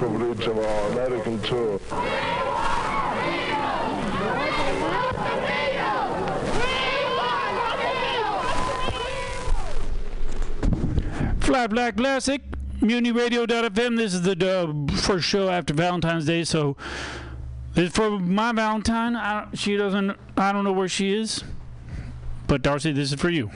coverage of our American tour. Fly Black Classic, MutinyRadio.fm. This is the uh, first show after Valentine's Day, so it's for my Valentine. I, she doesn't. I don't know where she is, but Darcy, this is for you.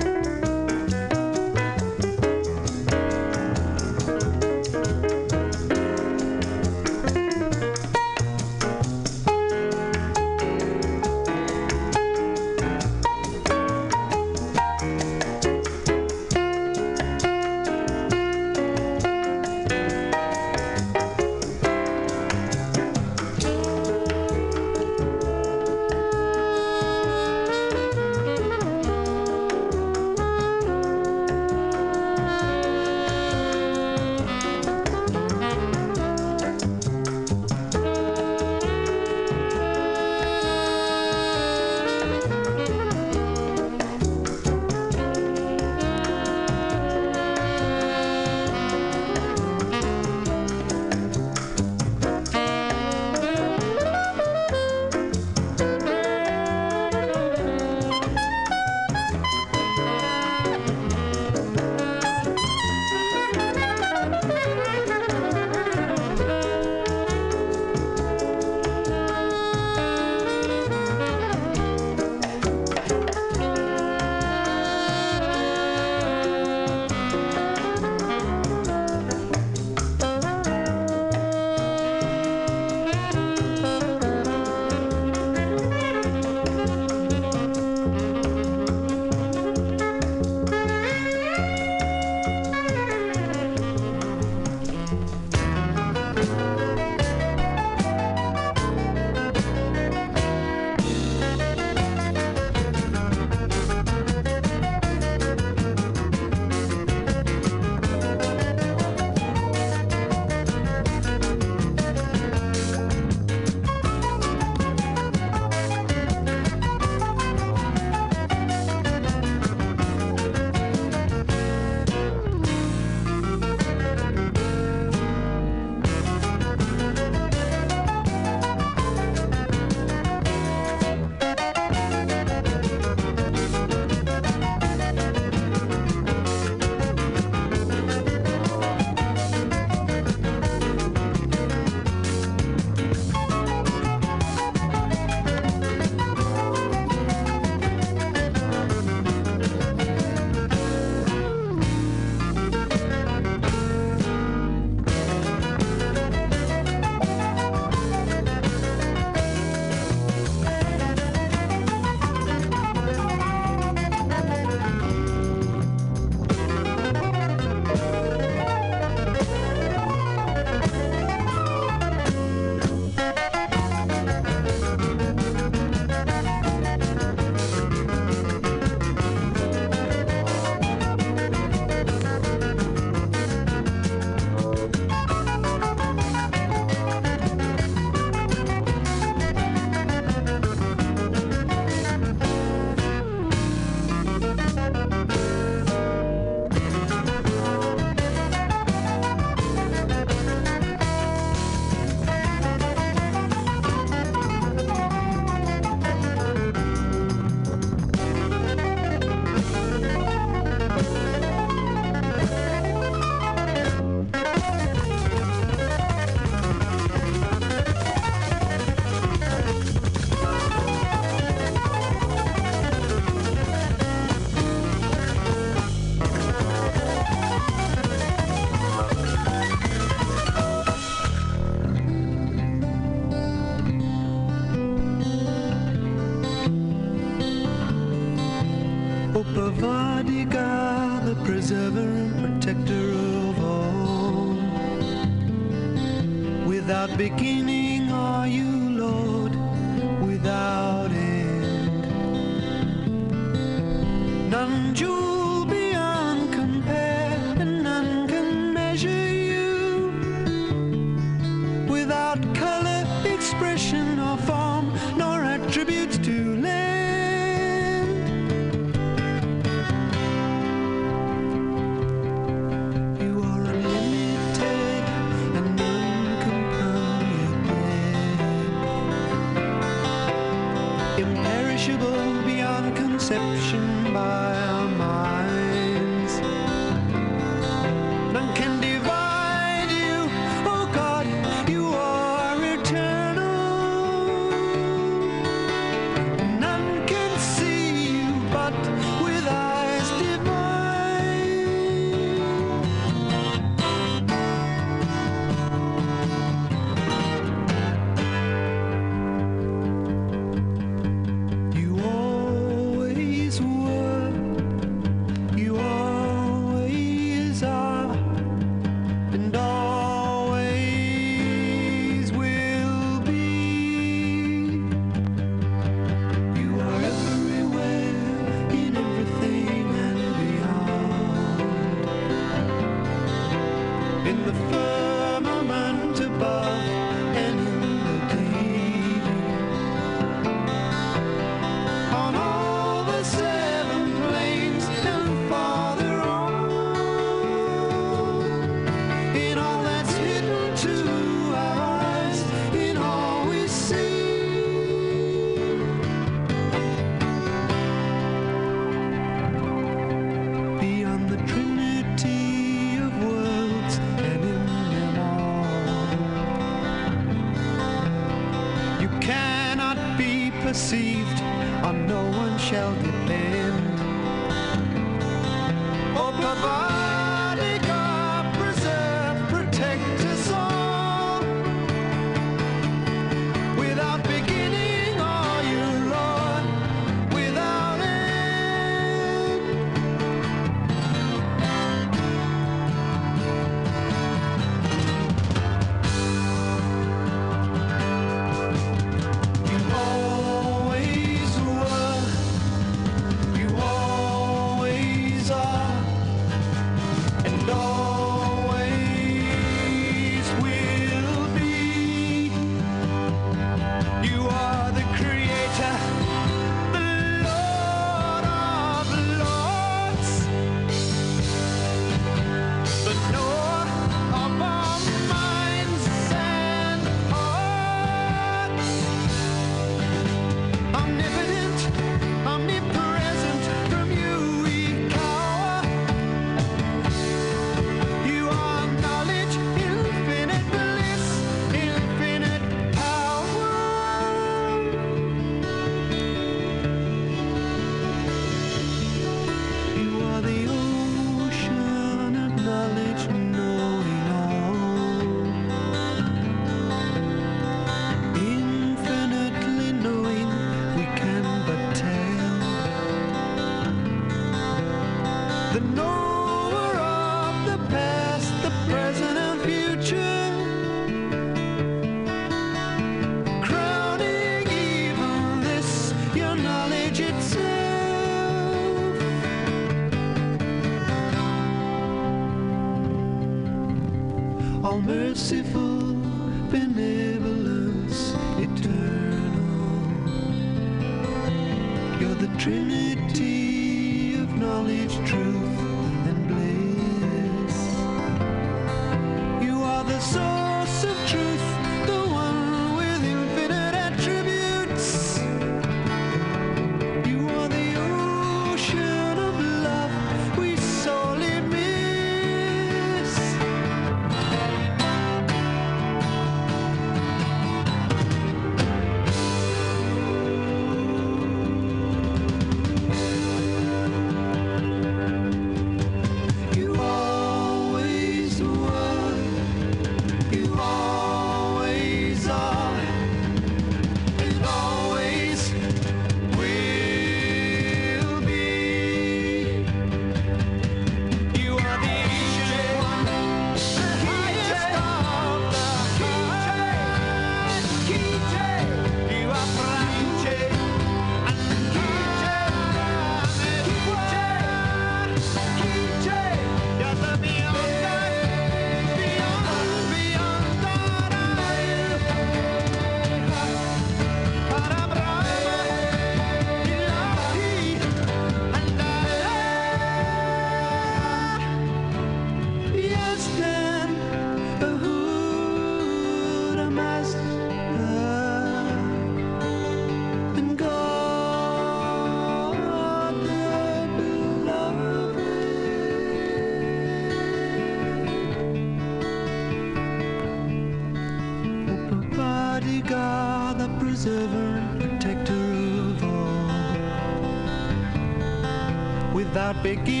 Beginning,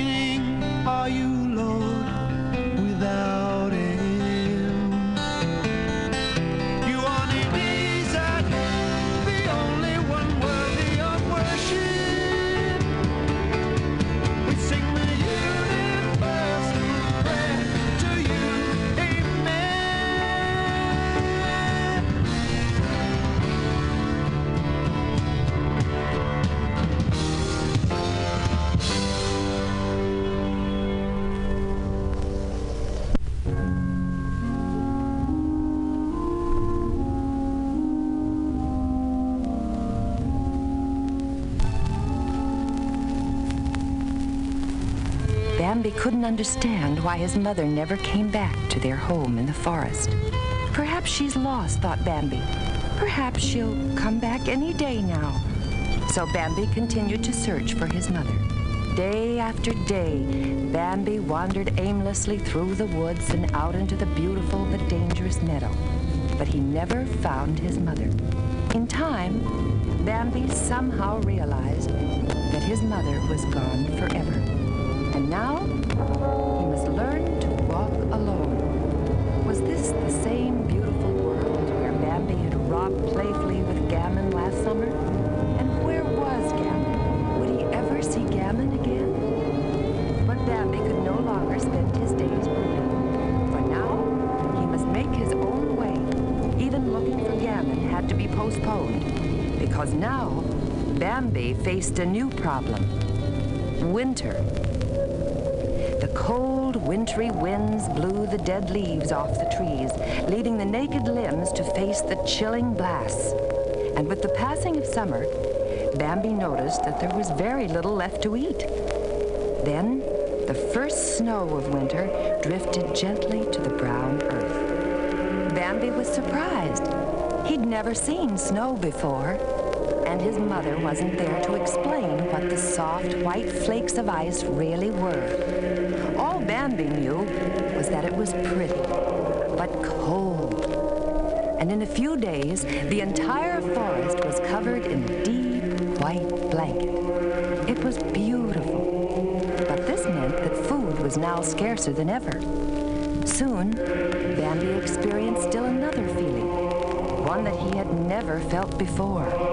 Bambi couldn't understand why his mother never came back to their home in the forest. Perhaps she's lost, thought Bambi. Perhaps she'll come back any day now. So Bambi continued to search for his mother. Day after day, Bambi wandered aimlessly through the woods and out into the beautiful but dangerous meadow. But he never found his mother. In time, Bambi somehow realized that his mother was gone forever. Bambi faced a new problem. Winter. The cold, wintry winds blew the dead leaves off the trees, leaving the naked limbs to face the chilling blasts. And with the passing of summer, Bambi noticed that there was very little left to eat. Then, the first snow of winter drifted gently to the brown earth. Bambi was surprised. He'd never seen snow before, and his mother wasn't there to explain what the soft, white flakes of ice really were. All Bambi knew was that it was pretty, but cold. And in a few days, the entire forest was covered in deep white blanket. It was beautiful, but this meant that food was now scarcer than ever. Soon, Bambi experienced still another feeling, one that he had never felt before.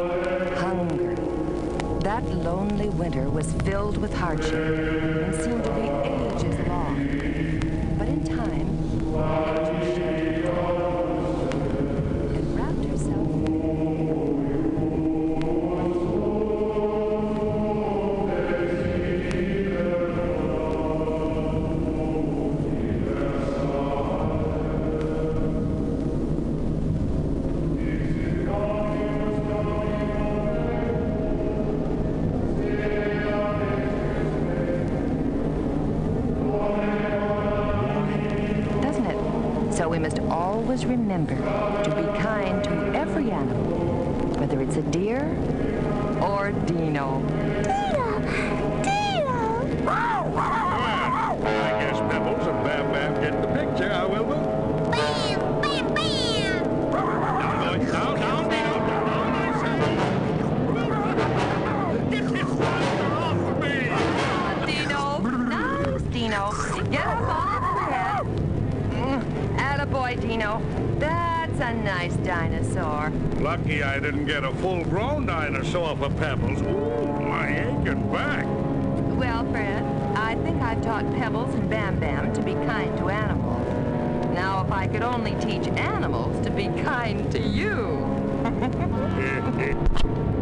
That lonely winter was filled with hardship and seemed to be remember animals. Now, if I could only teach animals to be kind to you.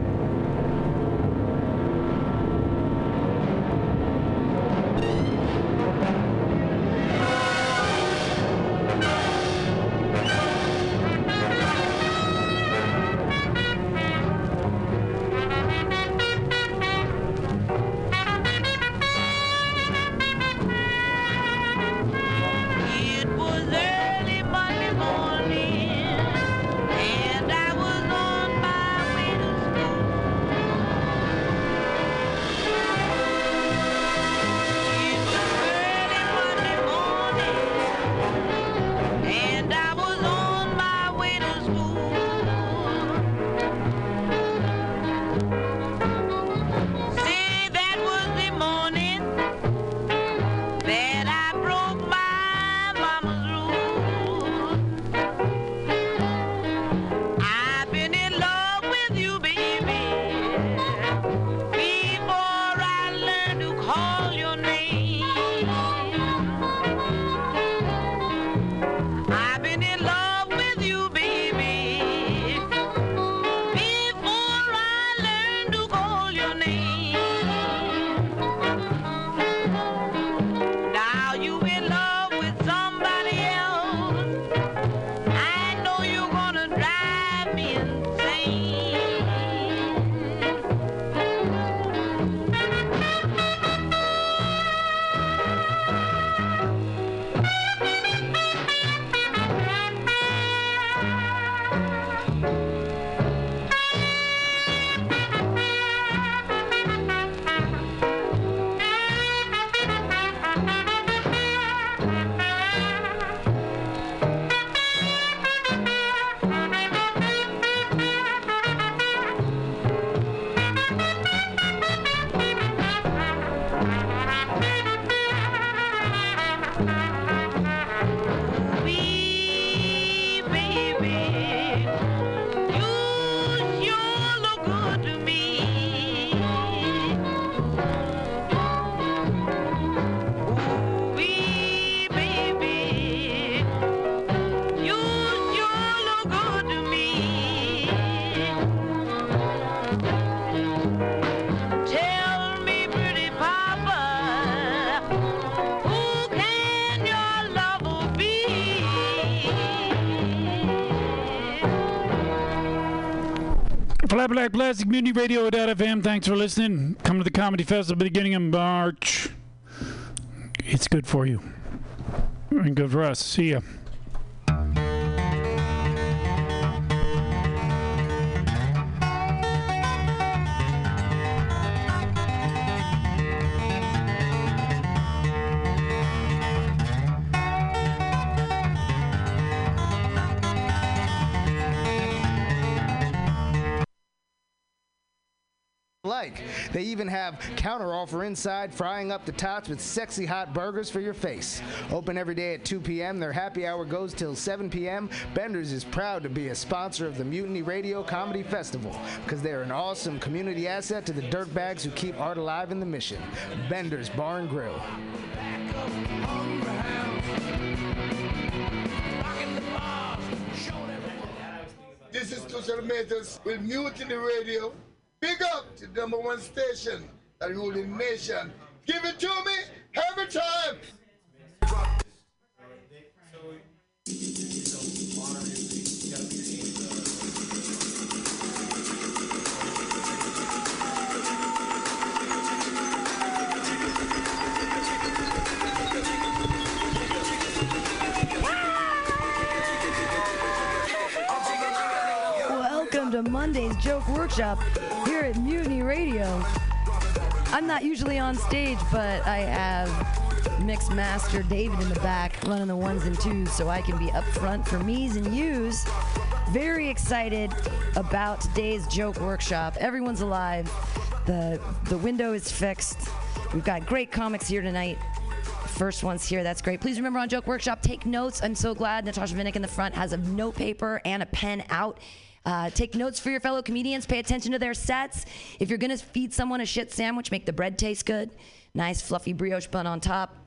Flat Black Plastic MutinyRadio.fm. Thanks for listening. Come to the Comedy Festival beginning of March. It's good for you. And good for us. See ya. Offer inside, frying up the tots with sexy hot burgers for your face. Open every day at 2 p.m. Their happy hour goes till 7 p.m. Bender's is proud to be a sponsor of the Mutiny Radio Comedy Festival because they're an awesome community asset to the dirtbags who keep art alive in the mission. Bender's Bar and Grill. This is Tushar Matters with Mutiny Radio. Big up to the number one station, the ruling nation. Give it to me every time. Welcome to Monday's Joke Workshop here at Mutiny Radio. I'm not usually on stage, but I have Mix Master David in the back running the ones and twos so I can be up front for me's and you's. Very excited about today's joke workshop. Everyone's alive. The the window is fixed. We've got great comics here tonight. First one's here. That's great. Please remember on Joke Workshop, take notes. I'm so glad Natasha Vinnick in the front has a note paper and a pen out. Uh, take notes for your fellow comedians. Pay attention to their sets. If you're going to feed someone a shit sandwich, make the bread taste good. Nice fluffy brioche bun on top.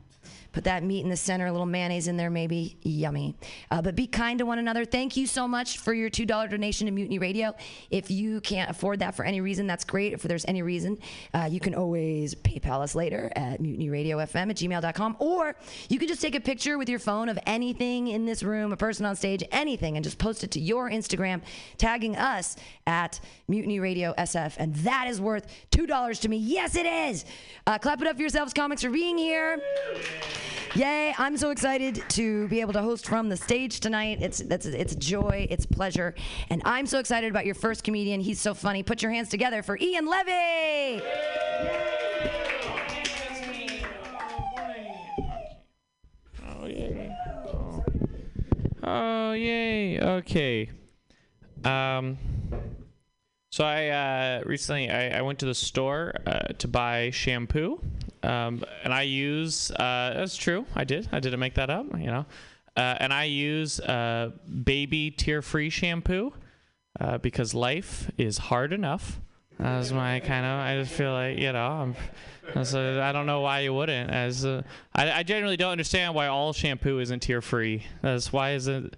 Put that meat in the center, a little mayonnaise in there, maybe. Yummy. Uh, but be kind to one another. Thank you so much for your $2 donation to Mutiny Radio. If you can't afford that for any reason, that's great. If there's any reason, uh, you can always PayPal us later at mutinyRadioFM at gmail.com. Or you can just take a picture with your phone of anything in this room, a person on stage, anything, and just post it to your Instagram, tagging us at Mutiny Radio SF. And that is worth $2 to me. Yes, it is. Uh, clap it up for yourselves, comics, for being here. Yay! I'm so excited to be able to host from the stage tonight. It's it's it's joy, it's pleasure, and I'm so excited about your first comedian. He's so funny. Put your hands together for Ian Levy. Oh yay! Oh, oh yay! Okay. Um. So I uh, recently I, I went to the store uh, to buy shampoo, um, and I use uh, that's true. I did. I didn't make that up. You know, uh, and I use uh, baby tear-free shampoo uh, because life is hard enough. That's my kind of. I just feel like you know. I'm, a, I don't know why you wouldn't. As uh, I, I generally don't understand why all shampoo isn't tear-free. That's why is it.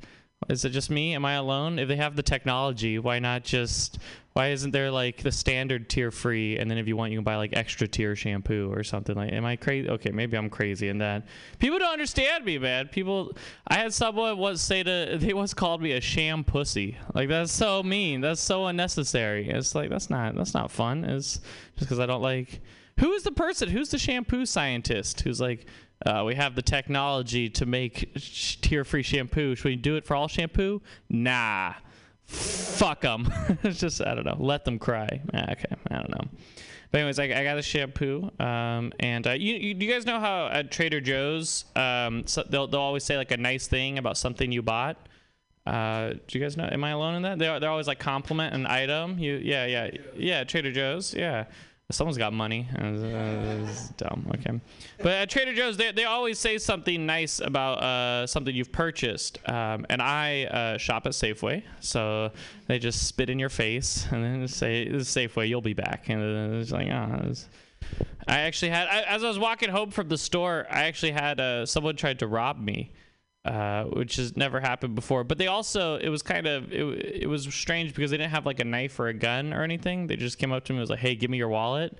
Is it just me? Am I alone? If they have the technology, why not just? Why isn't there like the standard tier free, and then if you want, you can buy like extra tier shampoo or something like? Am I crazy? Okay, maybe I'm crazy in that. People don't understand me, man. People, I had someone once say to they once called me a sham pussy. Like that's so mean. That's so unnecessary. It's like that's not that's not fun. It's just because I don't like. Who is the person? Who's the shampoo scientist? Who's like, uh, we have the technology to make sh- tear-free shampoo. Should we do it for all shampoo? Nah. Fuck them. it's just I don't know. Let them cry. Okay, I don't know. But anyways, I, I got a shampoo, um, and uh, you, you, do you guys know how at Trader Joe's, um, so they'll they'll always say like a nice thing about something you bought. Uh, do you guys know? Am I alone in that? They're they're always like compliment an item. You yeah yeah yeah Trader Joe's yeah. Someone's got money. Uh, dumb. Okay, but at Trader Joe's, they, they always say something nice about uh, something you've purchased. Um, and I uh, shop at Safeway, so they just spit in your face and then say, "This is Safeway, you'll be back." And it's like. Oh, I actually had, I, as I was walking home from the store, I actually had uh, someone tried to rob me. Uh, which has never happened before. But they also, it was kind of, it, it was strange because they didn't have like a knife or a gun or anything. They just came up to me and was like, hey, give me your wallet.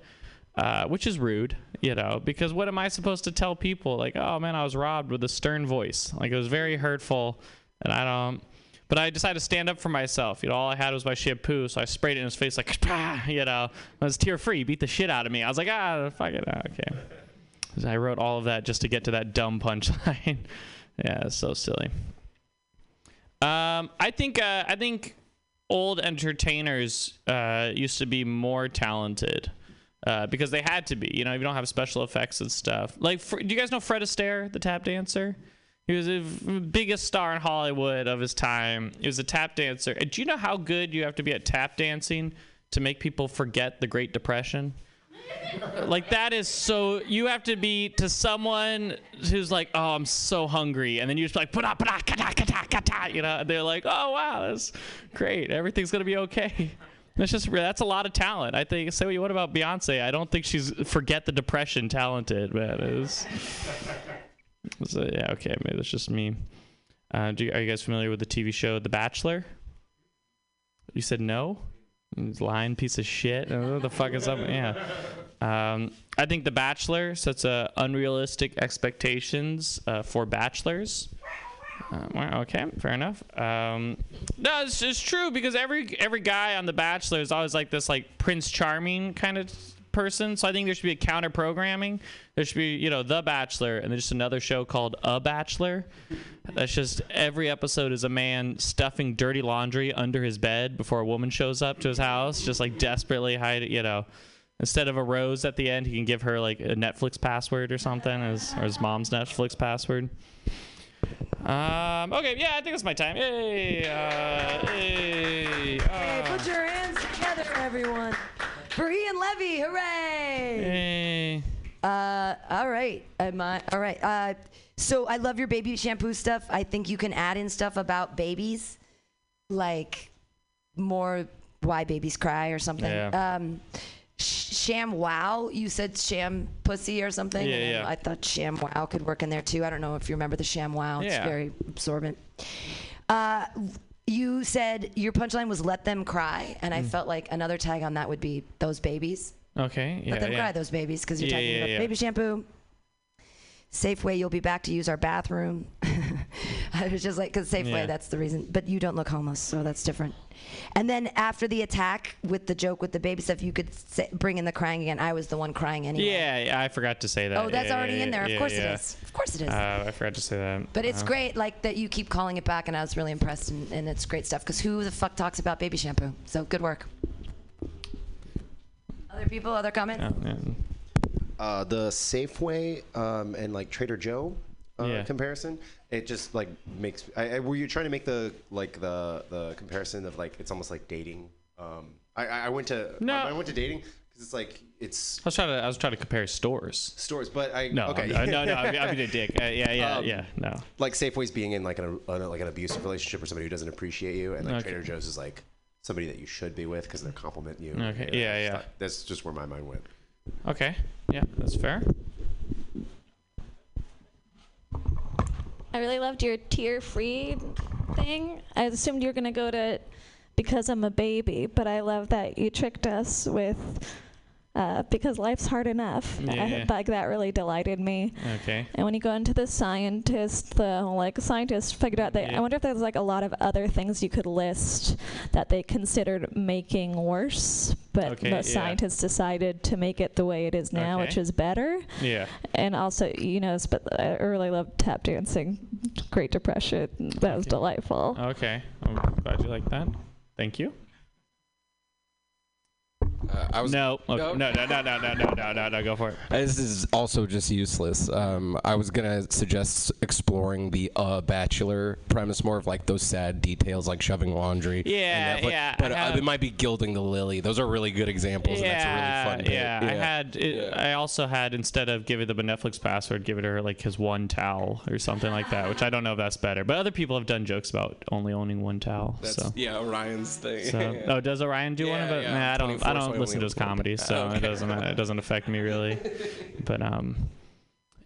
Uh, which is rude, you know, because what am I supposed to tell people? Like, oh man, I was robbed with a stern voice. Like, it was very hurtful. And I don't, But I decided to stand up for myself. You know, all I had was my shampoo, so I sprayed it in his face like, "Pah," you know, I was tear free. Beat the shit out of me. I was like, ah, fuck it, okay. I wrote all of that just to get to that dumb punchline. yeah, it's so silly. Um, I think uh, I think old entertainers uh, used to be more talented uh, because they had to be. You know, if you don't have special effects and stuff. Like, Fr- do you guys know Fred Astaire, the tap dancer? He was the biggest star in Hollywood of his time. He was a tap dancer. And do you know how good you have to be at tap dancing to make people forget the Great Depression? Like that is so you have to be to someone who's like oh i'm so hungry. And then you just like "Put kata, kata, kata," you know? They're like oh wow that's great. Everything's gonna be okay. That's just that's a lot of talent. I think say what you want about beyonce? I don't think she's forget the depression talented man. Is so, yeah okay maybe that's just me. Uh, you, are you guys familiar with the tv show the bachelor? You said no He's lying piece of shit. What the fuck is up? Yeah. Um, I think The Bachelor sets uh, unrealistic expectations uh, for bachelors. Uh, okay, fair enough. Um, no, it's, it's true because every every guy on The Bachelor is always like this like Prince Charming kind of person. So I think there should be a counter programming. There should be you know The Bachelor and then just another show called A Bachelor. That's just every episode is a man stuffing dirty laundry under his bed before a woman shows up to his house, just like desperately hide it. You know, instead of a rose at the end, he can give her like a Netflix password or something, as or his mom's Netflix password. Um, okay, yeah, I think it's my time. Yay! Uh, hey, Hey, uh, put your hands together, everyone. For Ian Levy, hooray! hey. Uh, all right. Am I, all right. Uh, so I love your baby shampoo stuff. I think you can add in stuff about babies, like more why babies cry or something. Yeah. Um, sh- ShamWow. You said sham pussy or something. Yeah, yeah. I thought ShamWow could work in there too. I don't know if you remember the ShamWow. Yeah. It's very absorbent. Uh, you said your punchline was let them cry, and Mm. I felt like another tag on that would be those babies. Okay, yeah, Let them yeah. cry, those babies, because you're Yeah, talking yeah, about yeah. baby shampoo. Safeway, you'll be back to use our bathroom. I was just like, because Safeway, Yeah. that's the reason. But you don't look homeless, so that's different. And then after the attack with the joke with the baby stuff, you could say, bring in the crying again. I was the one crying anyway. Yeah, yeah, I forgot to say that. Oh, that's Yeah, already yeah, in there. of course it is. Of course it is. Uh, I forgot to say that. but it's Uh, great, like that you keep calling it back, and I was really impressed, and, and it's great stuff. Because who the fuck talks about baby shampoo? So good work. Other people, other comments? Uh, the Safeway um, and like Trader Joe uh, Yeah. comparison. It just like makes. I, I, were you trying to make the like the the comparison of like it's almost like dating? Um, I, I went to No. I, I went to dating because it's like it's I was trying to. I was trying to compare stores. stores, but I No, okay I'm- no, no. I'm, I'm being a dick. Uh, yeah, yeah, Um, yeah. No. like Safeway's being in like an uh, like an abusive relationship or somebody who doesn't appreciate you, and like Okay. Trader Joe's is like somebody that you should be with because they're complimenting you. Okay, yeah, yeah. that's just where my mind went. Okay. Yeah, that's fair. I really loved your tear-free thing. I assumed you were gonna go to because I'm a baby, but I love that you tricked us with uh, because life's hard enough. Yeah. like that really delighted me. Okay. And when you go into the scientist, the like scientists figured out that Yeah. I wonder if there's like a lot of other things you could list that they considered making worse, but Okay, most yeah. scientists decided to make it the way it is now, Okay. which is better. Yeah. And also, you know, but I really loved tap dancing, Great Depression. That was delightful. Okay. I'm glad you like that. Thank you. Uh, I was No. Okay. No. No. No. No. No. No. No. No. No. Go for it. This is also just useless. Um, I was gonna suggest exploring the uh, Bachelor premise, more of like those sad details, like shoving laundry. Yeah, that, but, yeah, But I uh, have- it might be gilding the lily. Those are really good examples, and that's a really fun. bit. yeah, I had. It, I also had instead of giving them a Netflix password, give it her like his one towel or something like that. Which I don't know if that's better, but other people have done jokes about only owning one towel. That's, so. yeah, Orion's thing. So, oh, does Orion do one of Yeah, it? yeah, Nah, I don't. 24, I so don't listen to only his have one. comedy, so Okay. it doesn't. It doesn't affect me really. But um,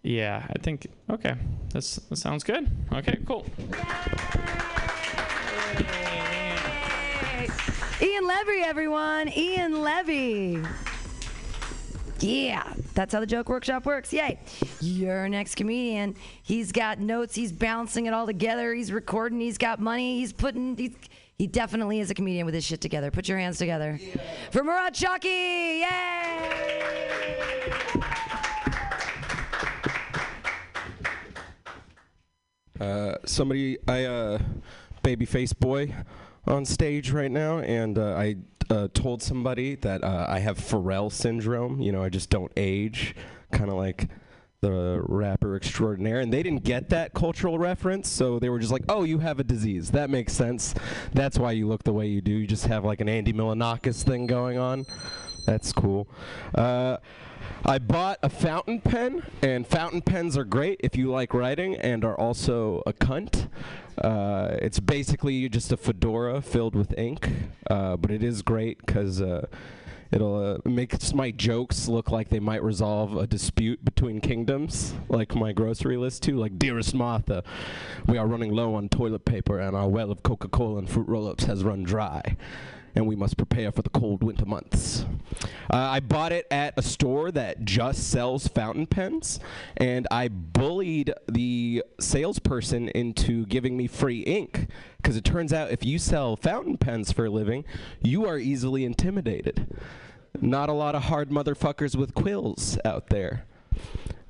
yeah, I think okay. That's that sounds good. Okay, cool. Ian Levy, everyone. Ian Levy. Yeah. That's how the joke workshop works. Yay. Your next comedian, he's got notes, he's balancing it all together, he's recording, he's got money, he's putting he's, he definitely is a comedian with his shit together. Put your hands together. For Murat Chaki! Yay! Uh, somebody, I uh, babyface boy on stage right now, and uh, I uh, told somebody that uh, I have Pharrell syndrome. You know, I just don't age, kind of like the rapper extraordinaire, and they didn't get that cultural reference, so they were just like, "Oh, you have a disease. That makes sense. That's why you look the way you do. You just have like an Andy Milonakis thing going on. That's cool." Uh, I bought a fountain pen, and fountain pens are great if you like writing and are also a cunt. Uh, it's basically just a fedora filled with ink, uh, but it is great because uh, it'll uh, make my jokes look like they might resolve a dispute between kingdoms, like my grocery list too. Like, dearest Martha, we are running low on toilet paper, and our well of Coca-Cola and fruit roll-ups has run dry and we must prepare for the cold winter months. Uh, I bought it at a store that just sells fountain pens, and I bullied the salesperson into giving me free ink because it turns out if you sell fountain pens for a living, you are easily intimidated. Not a lot of hard motherfuckers with quills out there.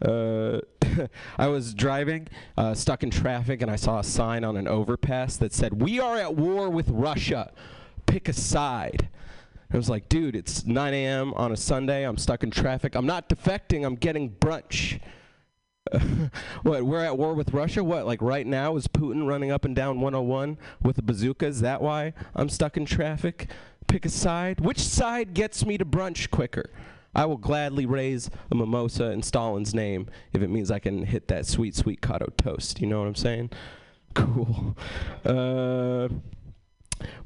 Uh, I was driving, uh, stuck in traffic, and I saw a sign on an overpass that said, We are at war with Russia. Pick a side. I was like, dude, it's 9 a.m. on a Sunday. I'm stuck in traffic. I'm not defecting. I'm getting brunch. what, we're at war with Russia? What, like right now is Putin running up and down 101 with a bazooka? Is that why I'm stuck in traffic? Pick a side. Which side gets me to brunch quicker? I will gladly raise a mimosa in Stalin's name if it means I can hit that sweet, sweet cotto toast. You know what I'm saying? Cool. Uh,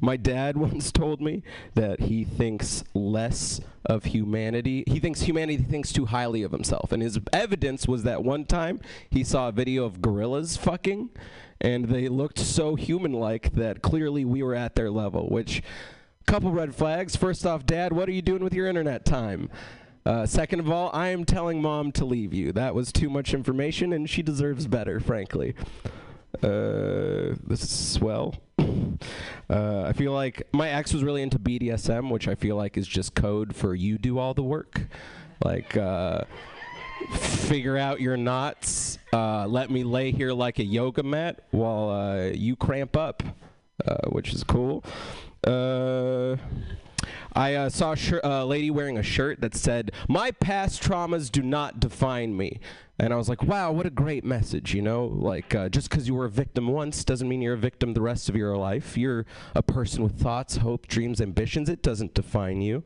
my dad once told me that he thinks less of humanity. He thinks humanity thinks too highly of himself. And his evidence was that one time he saw a video of gorillas fucking, and they looked so human like that clearly we were at their level, which. Couple red flags. First off, Dad, what are you doing with your internet time? Uh, second of all, I am telling Mom to leave you. That was too much information, and she deserves better, frankly. Uh, this is swell. Uh, I feel like my ex was really into BDSM, which I feel like is just code for you do all the work. Like, uh, figure out your knots. Uh, let me lay here like a yoga mat while uh, you cramp up, uh, which is cool. I uh, saw a shir- lady wearing a shirt that said, My past traumas do not define me. And I was like, wow, what a great message, you know? Like, uh, just because you were a victim once doesn't mean you're a victim the rest of your life. You're a person with thoughts, hope, dreams, ambitions. It doesn't define you.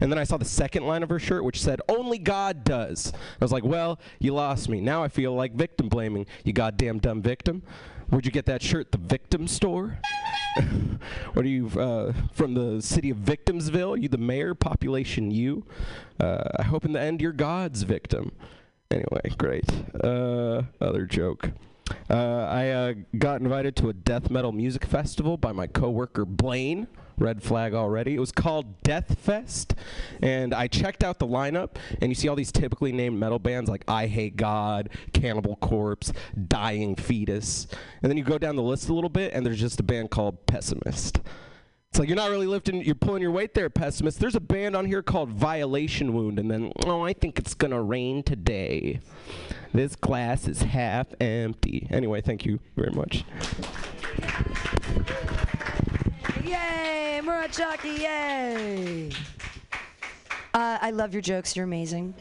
And then I saw the second line of her shirt, which said, Only God does. I was like, well, you lost me. Now I feel like victim blaming, you goddamn dumb victim. Where'd you get that shirt? The victim store? what are you uh, from the city of Victimsville? You the mayor? Population you? Uh, I hope in the end you're God's victim. Anyway, great. Uh, other joke. Uh, I uh, got invited to a death metal music festival by my coworker Blaine. Red flag already. It was called Death Fest, and I checked out the lineup, and you see all these typically named metal bands like I Hate God, Cannibal Corpse, Dying Fetus, and then you go down the list a little bit, and there's just a band called Pessimist. It's like you're not really lifting, you're pulling your weight there, pessimist. There's a band on here called Violation Wound, and then, oh, I think it's gonna rain today. This glass is half empty. Anyway, thank you very much. Yay, Murachaki, yay! Uh, I love your jokes. You're amazing.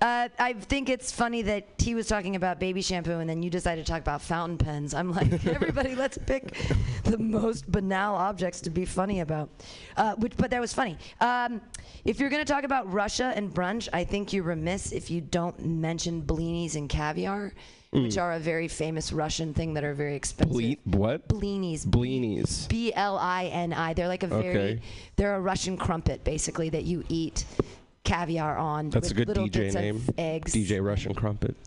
Uh, I think it's funny that he was talking about baby shampoo and then you decided to talk about fountain pens. I'm like, everybody, let's pick the most banal objects to be funny about. Uh, which, but that was funny. Um, if you're going to talk about Russia and brunch, I think you're remiss if you don't mention blinis and caviar, which Mm. are a very famous Russian thing that are very expensive. Ble- what? Blinis. Blinis. B L I N I. They're like a very, Okay. they're a Russian crumpet basically that you eat caviar on. That's a good little DJ name. Eggs. DJ Russian Crumpet.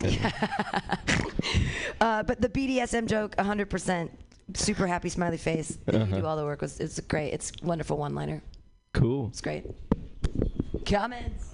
Uh, but the BDSM joke, 100%. Super happy smiley face. You Uh-huh. do all the work. Was it's great. It's wonderful one liner. Cool. It's great. Comments.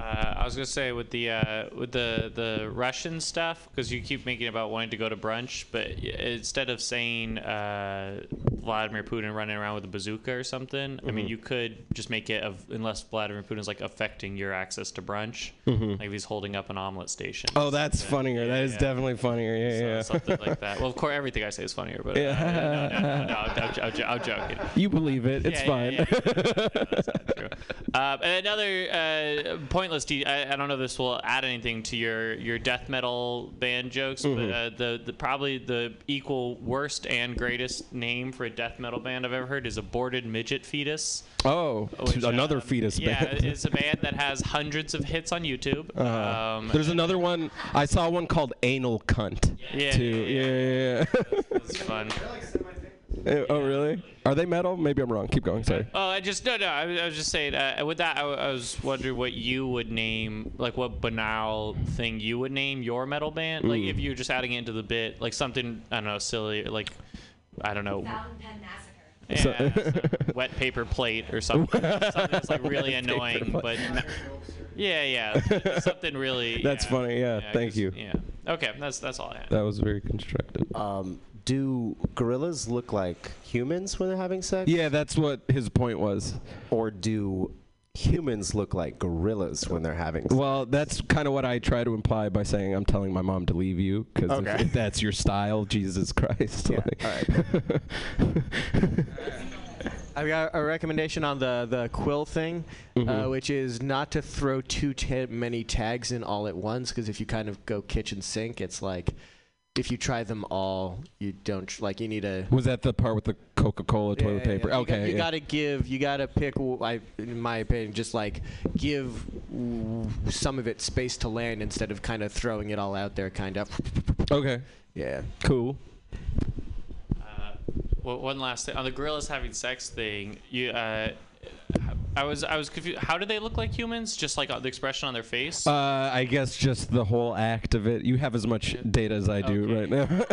Uh, I was gonna say with the uh, with the the Russian stuff because you keep making about wanting to go to brunch, but instead of saying uh, Vladimir Putin running around with a bazooka or something, I mean Mhm. you could just make it of unless Vladimir Putin's like affecting your access to brunch, Mhm. like if he's holding up an omelet station. Oh, that's funnier. That is yeah. definitely funnier. Yeah, So- yeah. something like that. Well, of course, everything I say is funnier, but uh, Yeah. no, no, no, no, I'm, I'm, joking. You believe it. It's fine. yeah. That's not true. Uh, and another uh, pointless. De- I, I don't know if this will add anything to your, your death metal band jokes, Mhm. but uh, the, the probably the equal worst and greatest name for a death metal band I've ever heard is Aborted Midget Fetus. Oh, Which, another um, fetus Yeah, band. it's a band that has hundreds of hits on YouTube. Uh, Um, There's another one. I saw one called Anal Cunt. Yeah, Too. yeah, Yeah, yeah, it's fun. Yeah. oh, really? Are they metal? Maybe I'm wrong. Keep going. Sorry. Oh, I just no, no. I, was- I was just saying. Uh, with that, I was wondering what you would name, like what banal thing you would name your metal band. Like Mm. if you're just adding it into the bit, like something I don't know, silly, like I don't know. So- Yeah, so wet paper plate or something. something that's like really annoying, but no- yeah, yeah, something really. That's yeah, funny. Yeah. yeah, thank 'cause- you. Yeah. Okay, that's that's all I had. That was very constructive. Um, do gorillas look like humans when they're having sex? Yeah, that's what his point was. Or do humans look like gorillas when they're having sex? Well, that's kind of what I try to imply by saying I'm telling my mom to leave you because Okay. if, if that's your style, Jesus Christ. Yeah, like- I've got a recommendation on the the quill thing, uh, Mhm. which is not to throw too ta- many tags in all at once. Because if you kind of go kitchen sink, it's like if you try them all, you don't tr- like. You need a Was that the part with the Coca-Cola toilet Yeah, yeah, paper? yeah. You got- Okay. You, yeah. got to give. You got to pick. w- I, in my opinion, just like give w- some of it space to land instead of kind of throwing it all out there. Kind of. Okay. Yeah. Cool. Uh, well, one last thing on the gorillas having sex thing. You, uh, I was I was confused. How do they look like humans? Just like uh, the expression on their face? Uh, I guess just the whole act of it. You have as much data as I do right now.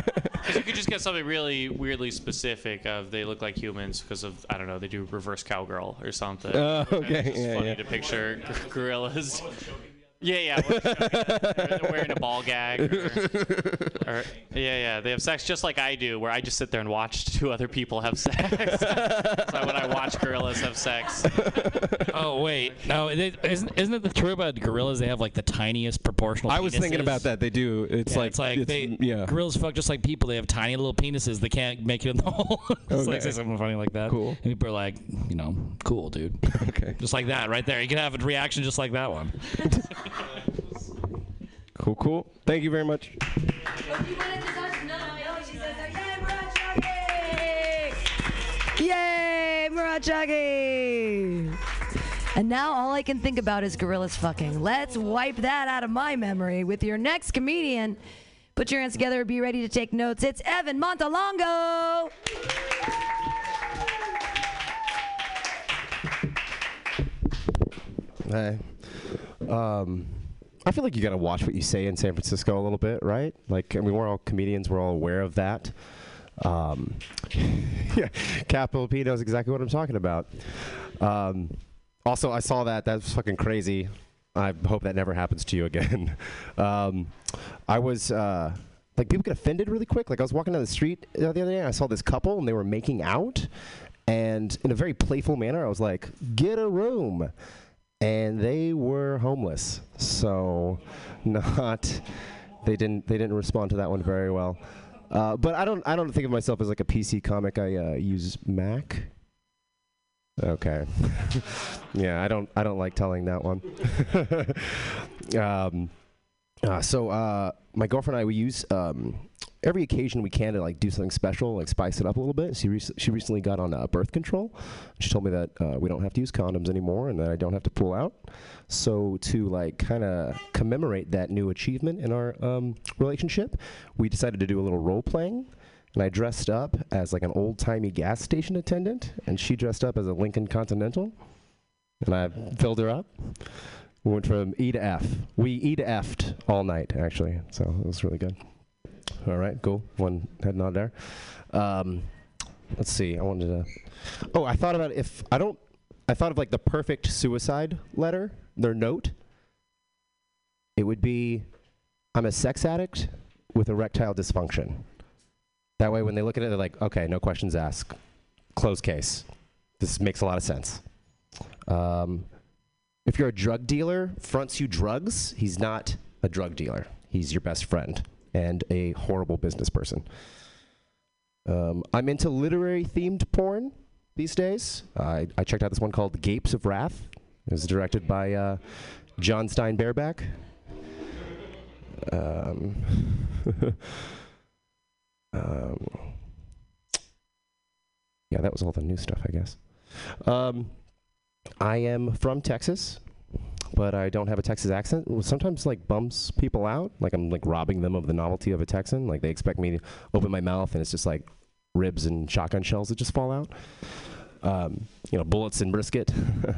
'Cause you could just get something really weirdly specific of they look like humans because of I don't know they do reverse cowgirl or something. Oh, And okay, It's yeah, funny yeah. to picture gorillas. Yeah, yeah. what- They're wearing a ball gag. Or, or- yeah, yeah. They have sex just like I do, where I just sit there and watch two other people have sex. so when I watch gorillas have sex, Oh wait, no, it, isn't isn't it the true about gorillas? They have like the tiniest proportional. I was thinking about that. They do. It's Yeah, like it's like it's- they yeah. gorillas fuck just like people. They have tiny little penises. They can't make it in the hole. It's like Okay. say something funny like that. Cool. And people are like, you know, cool, dude. okay. Just like that, right there. You can have a reaction just like that one. Cool, cool. Thank you very much. Yay, Murachagi! And now all I can think about is gorillas fucking. Let's wipe that out of my memory with your next comedian. Put your hands together, be ready to take notes. It's Evan Montalongo! Hey. Um, I feel like you got to watch what you say in San Francisco a little bit, right? Like, I mean, we're all comedians, we're all aware of that. Um, yeah, Capital P knows exactly what I'm talking about. Um, also, I saw that. That's fucking crazy. I hope that never happens to you again. um, I was. Uh, like people get offended really quick. Like I was walking down the street the other day, and I saw this couple, and they were making out, and in a very playful manner, I was like, "Get a room," and they were homeless. So, not they didn't they didn't respond to that one very well. Uh, but I don't I don't think of myself as like a PC comic. I uh, use Mac. Okay. yeah, I don't I don't like telling that one. um, uh, so uh, my girlfriend and I we use um, every occasion we can to like do something special, like spice it up a little bit. She rec- she recently got on uh, birth control. She told me that uh, we don't have to use condoms anymore and that I don't have to pull out. So to like kind of commemorate that new achievement in our um, relationship, we decided to do a little role playing. And I dressed up as like an old timey gas station attendant, and she dressed up as a Lincoln Continental. And I filled her up. We went from E to F. We E to F'd all night, actually. So it was really good. All right, cool. One head nod there. Um, let's see. I wanted to. Oh, I thought about if I don't. I thought of like the perfect suicide letter, their note. it would be I'm a sex addict with erectile dysfunction. That way, when they look at it, they're like, okay, no questions asked. Closed case. This makes a lot of sense. Um, if you're a drug dealer, fronts you drugs, he's not a drug dealer. He's your best friend and a horrible business person. Um, I'm into literary themed porn these days. I, I checked out this one called Gapes of Wrath. It was directed by uh, John Stein Bareback. Um, um, yeah, that was all the new stuff, I guess. Um, I am from Texas, but I don't have a Texas accent. Sometimes like bumps people out, like I'm like robbing them of the novelty of a Texan. Like they expect me to open my mouth and it's just like ribs and shotgun shells that just fall out. Um, you know, bullets and brisket.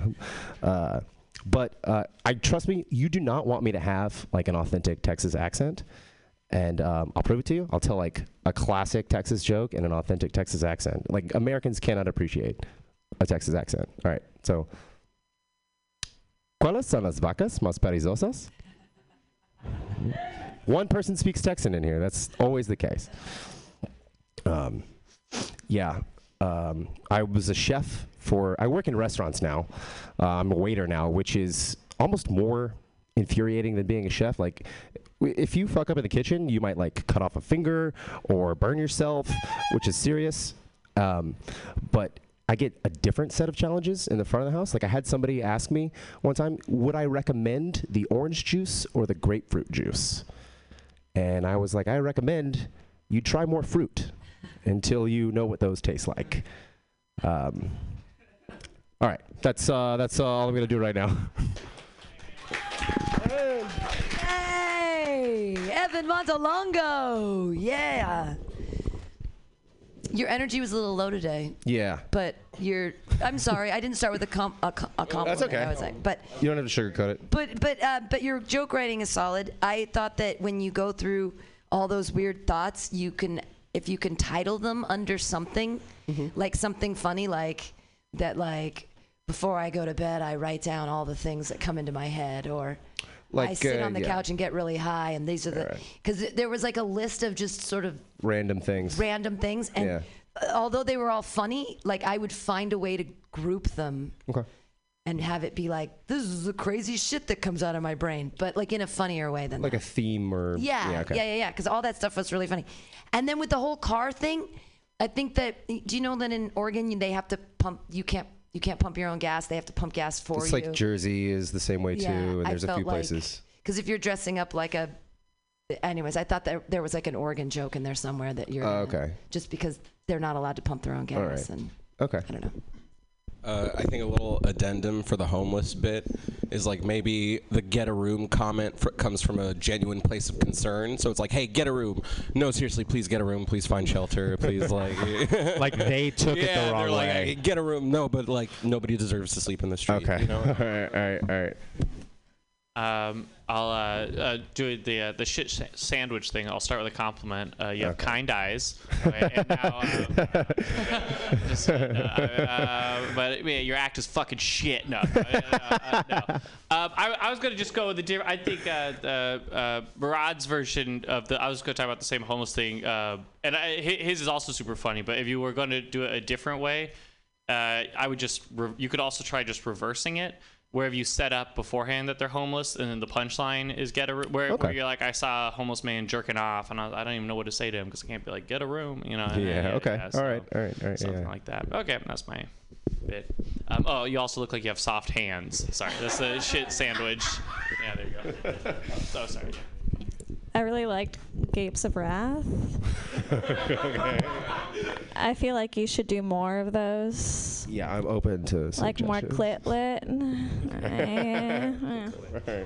uh, but uh, I trust me, you do not want me to have like an authentic Texas accent. And um, I'll prove it to you. I'll tell like a classic Texas joke in an authentic Texas accent. Like Americans cannot appreciate a Texas accent. All right, so ¿Cuáles son las vacas más perezosas? One person speaks Texan in here. That's always the case. Um, yeah, um, I was a chef for. I work in restaurants now. Uh, I'm a waiter now, which is almost more infuriating than being a chef. Like, if you fuck up in the kitchen, you might like cut off a finger or burn yourself, which is serious. Um, but I get a different set of challenges in the front of the house. Like I had somebody ask me one time, would I recommend the orange juice or the grapefruit juice? And I was like, I recommend you try more fruit until you know what those taste like. Um, all right, that's uh, that's uh, all I'm gonna do right now. Hey, Evan Montalongo. Yeah. Your energy was a little low today, yeah, but you're. I'm sorry, I didn't start with a, com- a, co- a compliment. That's okay. I was like, but you don't have to sugarcoat it. But but uh, but your joke writing is solid. I thought that when you go through all those weird thoughts, you can if you can title them under something, Mm-hmm. like something funny, like that, like before I go to bed, I write down all the things that come into my head, or I sit uh, on the yeah. couch and get really high, and these are the because there was like a list of just sort of Random things. random things, and Yeah. although they were all funny, like I would find a way to group them Okay. and have it be like this is the crazy shit that comes out of my brain, but like in a funnier way than Like a theme or yeah, yeah, okay. yeah, yeah, Because all that stuff was really funny. And then with the whole car thing, I think that do you know that in Oregon they have to pump? You can't you can't pump your own gas. They have to pump gas for It's you. It's like Jersey is the same way Yeah, too, and I there's a few like- places. Because if you're dressing up like a, anyways, I thought that there was like an Oregon joke in there somewhere that you're. Oh, gonna- okay. Just because they're not allowed to pump their own gas All right. and. Okay. I don't know. Uh, I think a little addendum for the homeless bit is like maybe the get a room comment fr- comes from a genuine place of concern. So it's like, hey, get a room. No, seriously, please get a room. Please find shelter. Please, like. Like they took it the wrong they're like, way. "Hey, get a room. No, but like nobody deserves to sleep in the street. Okay. You know? all right, all right, all right. Um, I'll uh, uh, do the uh, the shit sa- sandwich thing. I'll start with a compliment. Uh, you have kind eyes. Okay, and now, um, just, uh, uh, but yeah, your act is fucking shit. No, no. Um, I, I was gonna just go with the different. I think uh, uh, Murad's version of the. I was gonna talk about the same homeless thing, uh, and I, his is also super funny. But if you were going to do it a different way, uh, I would just. Re- you could also try just reversing it. Where have you set up beforehand that they're homeless, and then the punchline is get a room. Where, where you're like, I saw a homeless man jerking off, and I, I don't even know what to say to him because I can't be like, get a room, you know. and- Yeah, okay. so all right, all right, all right. Something yeah. like that. Okay, that's my bit. Um, oh, you also look like you have soft hands. Sorry, that's a shit sandwich. Yeah, there you go. So sorry. I really liked Gapes of Wrath. I feel like you should do more of those. Yeah, I'm open to Like more suggestions. clit lit. All right.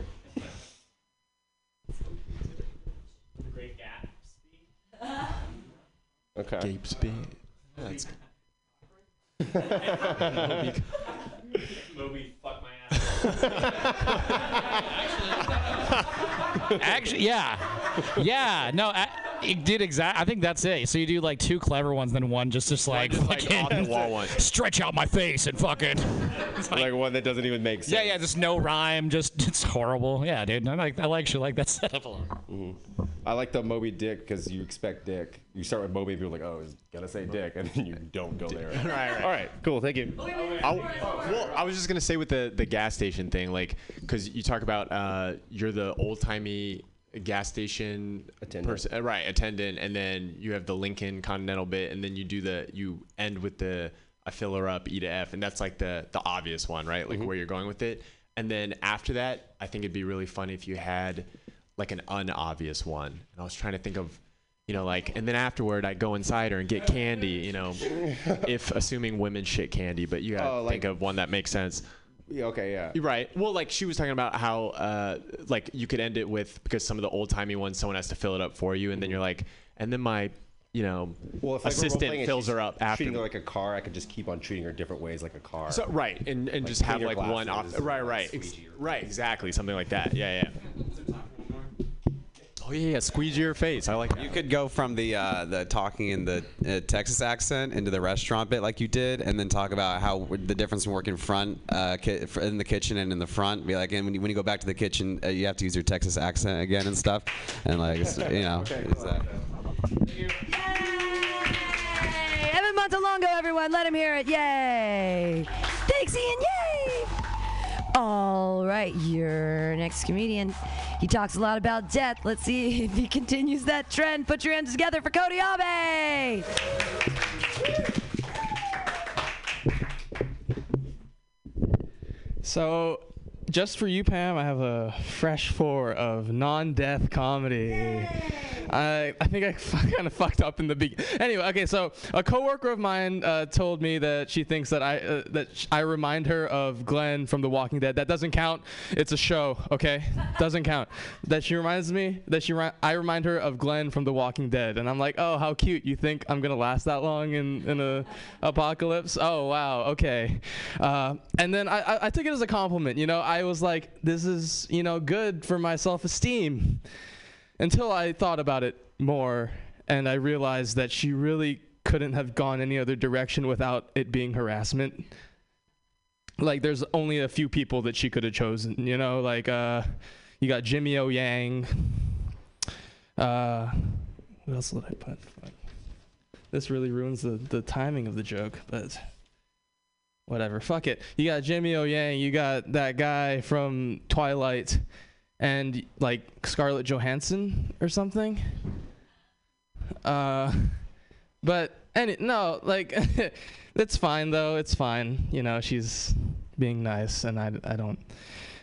Okay. Gape speed. That's Moby, fuck my Actually, yeah, yeah. No, a- Dude, exact. I think that's it. So you do like two clever ones, then one just just like just, like, fucking off the wall one. Stretch out my face and fucking. like, one that doesn't even make sense. Yeah, yeah, just no rhyme. Just it's horrible. Yeah, dude. I like I like shit like that setup a lot. Mm-hmm. I like the Moby Dick because you expect Dick. You start with Moby, and people are like, oh, he's gonna say Dick, and then you don't go there. right, right. All right, cool. Thank you. I, well, I was just gonna say with the the gas station thing, like, because you talk about uh, you're the old timey gas station Attendant. uh, right? Attendant, and then you have the Lincoln Continental bit, and then you do the you end with the I fill her up, E to F, and that's like the the obvious one, right? Like where you're going with it. And then after that, I think it'd be really funny if you had like an unobvious one. And I was trying to think of you know, like, and then afterward, I go inside her and get candy, you know, if assuming women shit candy, but you gotta Oh, like- think of one that makes sense. Yeah, okay, yeah. You're right. Well, like she was talking about how, uh, like you could end it with because some of the old timey ones, someone has to fill it up for you, and then you're like, and then my, you know, Well, if like, assistant role-playing fills her up after. Treating her like a car, I could just keep on treating her different ways like a car. So right, and and Like just have like your one off. glasses, Right, right, ex- right, exactly, something like that. Yeah, yeah. Oh yeah, yeah, squeeze your face. I like that. You could go from the uh, the talking in the uh, Texas accent into the restaurant bit like you did, and then talk about how the difference in working front uh, ki- in the kitchen and in the front. Be like, and when you, when you go back to the kitchen, uh, you have to use your Texas accent again and stuff, and like you know. it's, uh, Hey, Evan Montalongo, everyone, let him hear it. Yay! Thanks, Ian. Yay! All right, your next comedian. He talks a lot about death. Let's see if he continues that trend. Put your hands together for Cody Abe. So, just for you, Pam, I have a fresh four of non-death comedy. I, I think I kind of fucked up in the beginning. Anyway, okay, so a coworker of mine uh, told me that she thinks that I uh, that sh- I remind her of Glenn from The Walking Dead. That doesn't count. It's a show, okay? Doesn't count. That she reminds me that she ri- I remind her of Glenn from The Walking Dead, and I'm like, oh, how cute. You think I'm gonna last that long in in a apocalypse? Oh wow, okay. Uh, and then I, I I took it as a compliment. You know, I was like, this is you know good for my self-esteem until I thought about it more and I realized that she really couldn't have gone any other direction without it being harassment. Like there's only a few people that she could have chosen, you know, like uh you got Jimmy O Yang. Uh what else would I put? This really ruins the, the timing of the joke, but whatever. Fuck it. You got Jimmy O Yang, you got that guy from Twilight and like Scarlett Johansson or something. Uh, but any no, like it's fine though. It's fine. You know, she's being nice, and I I don't.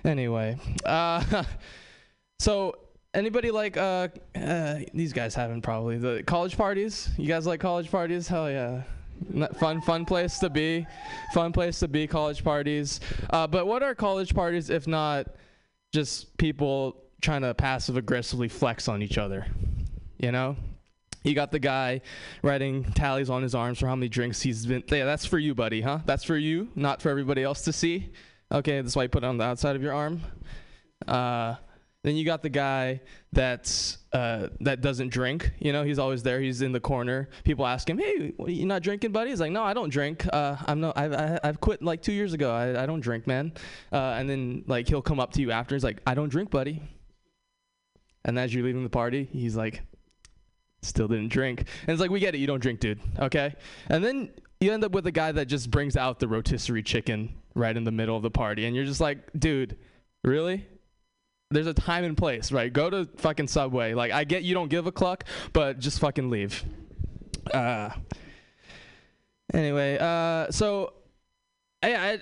Anyway, uh, so anybody like uh, uh these guys haven't probably the college parties. You guys like college parties? Hell yeah. Fun, fun place to be. Fun place to be. College parties. Uh, but what are college parties if not just people trying to passive aggressively flex on each other. You know? You got the guy writing tallies on his arms for how many drinks he's been. Yeah, that's for you, buddy, huh? That's for you, not for everybody else to see. Okay, that's why you put it on the outside of your arm. Uh, then you got the guy that's uh, that doesn't drink. You know, he's always there. He's in the corner. People ask him, "Hey, what, you not drinking, buddy?" He's like, "No, I don't drink. Uh, I'm no. I've, I've quit like two years ago. I, I don't drink, man." Uh, and then like he'll come up to you after. He's like, "I don't drink, buddy." And as you're leaving the party, he's like, "Still didn't drink." And it's like, "We get it. You don't drink, dude. Okay." And then you end up with a guy that just brings out the rotisserie chicken right in the middle of the party, and you're just like, "Dude, really?" There's a time and place, right? Go to fucking Subway. Like I get you don't give a cluck, but just fucking leave. Uh anyway, uh so I I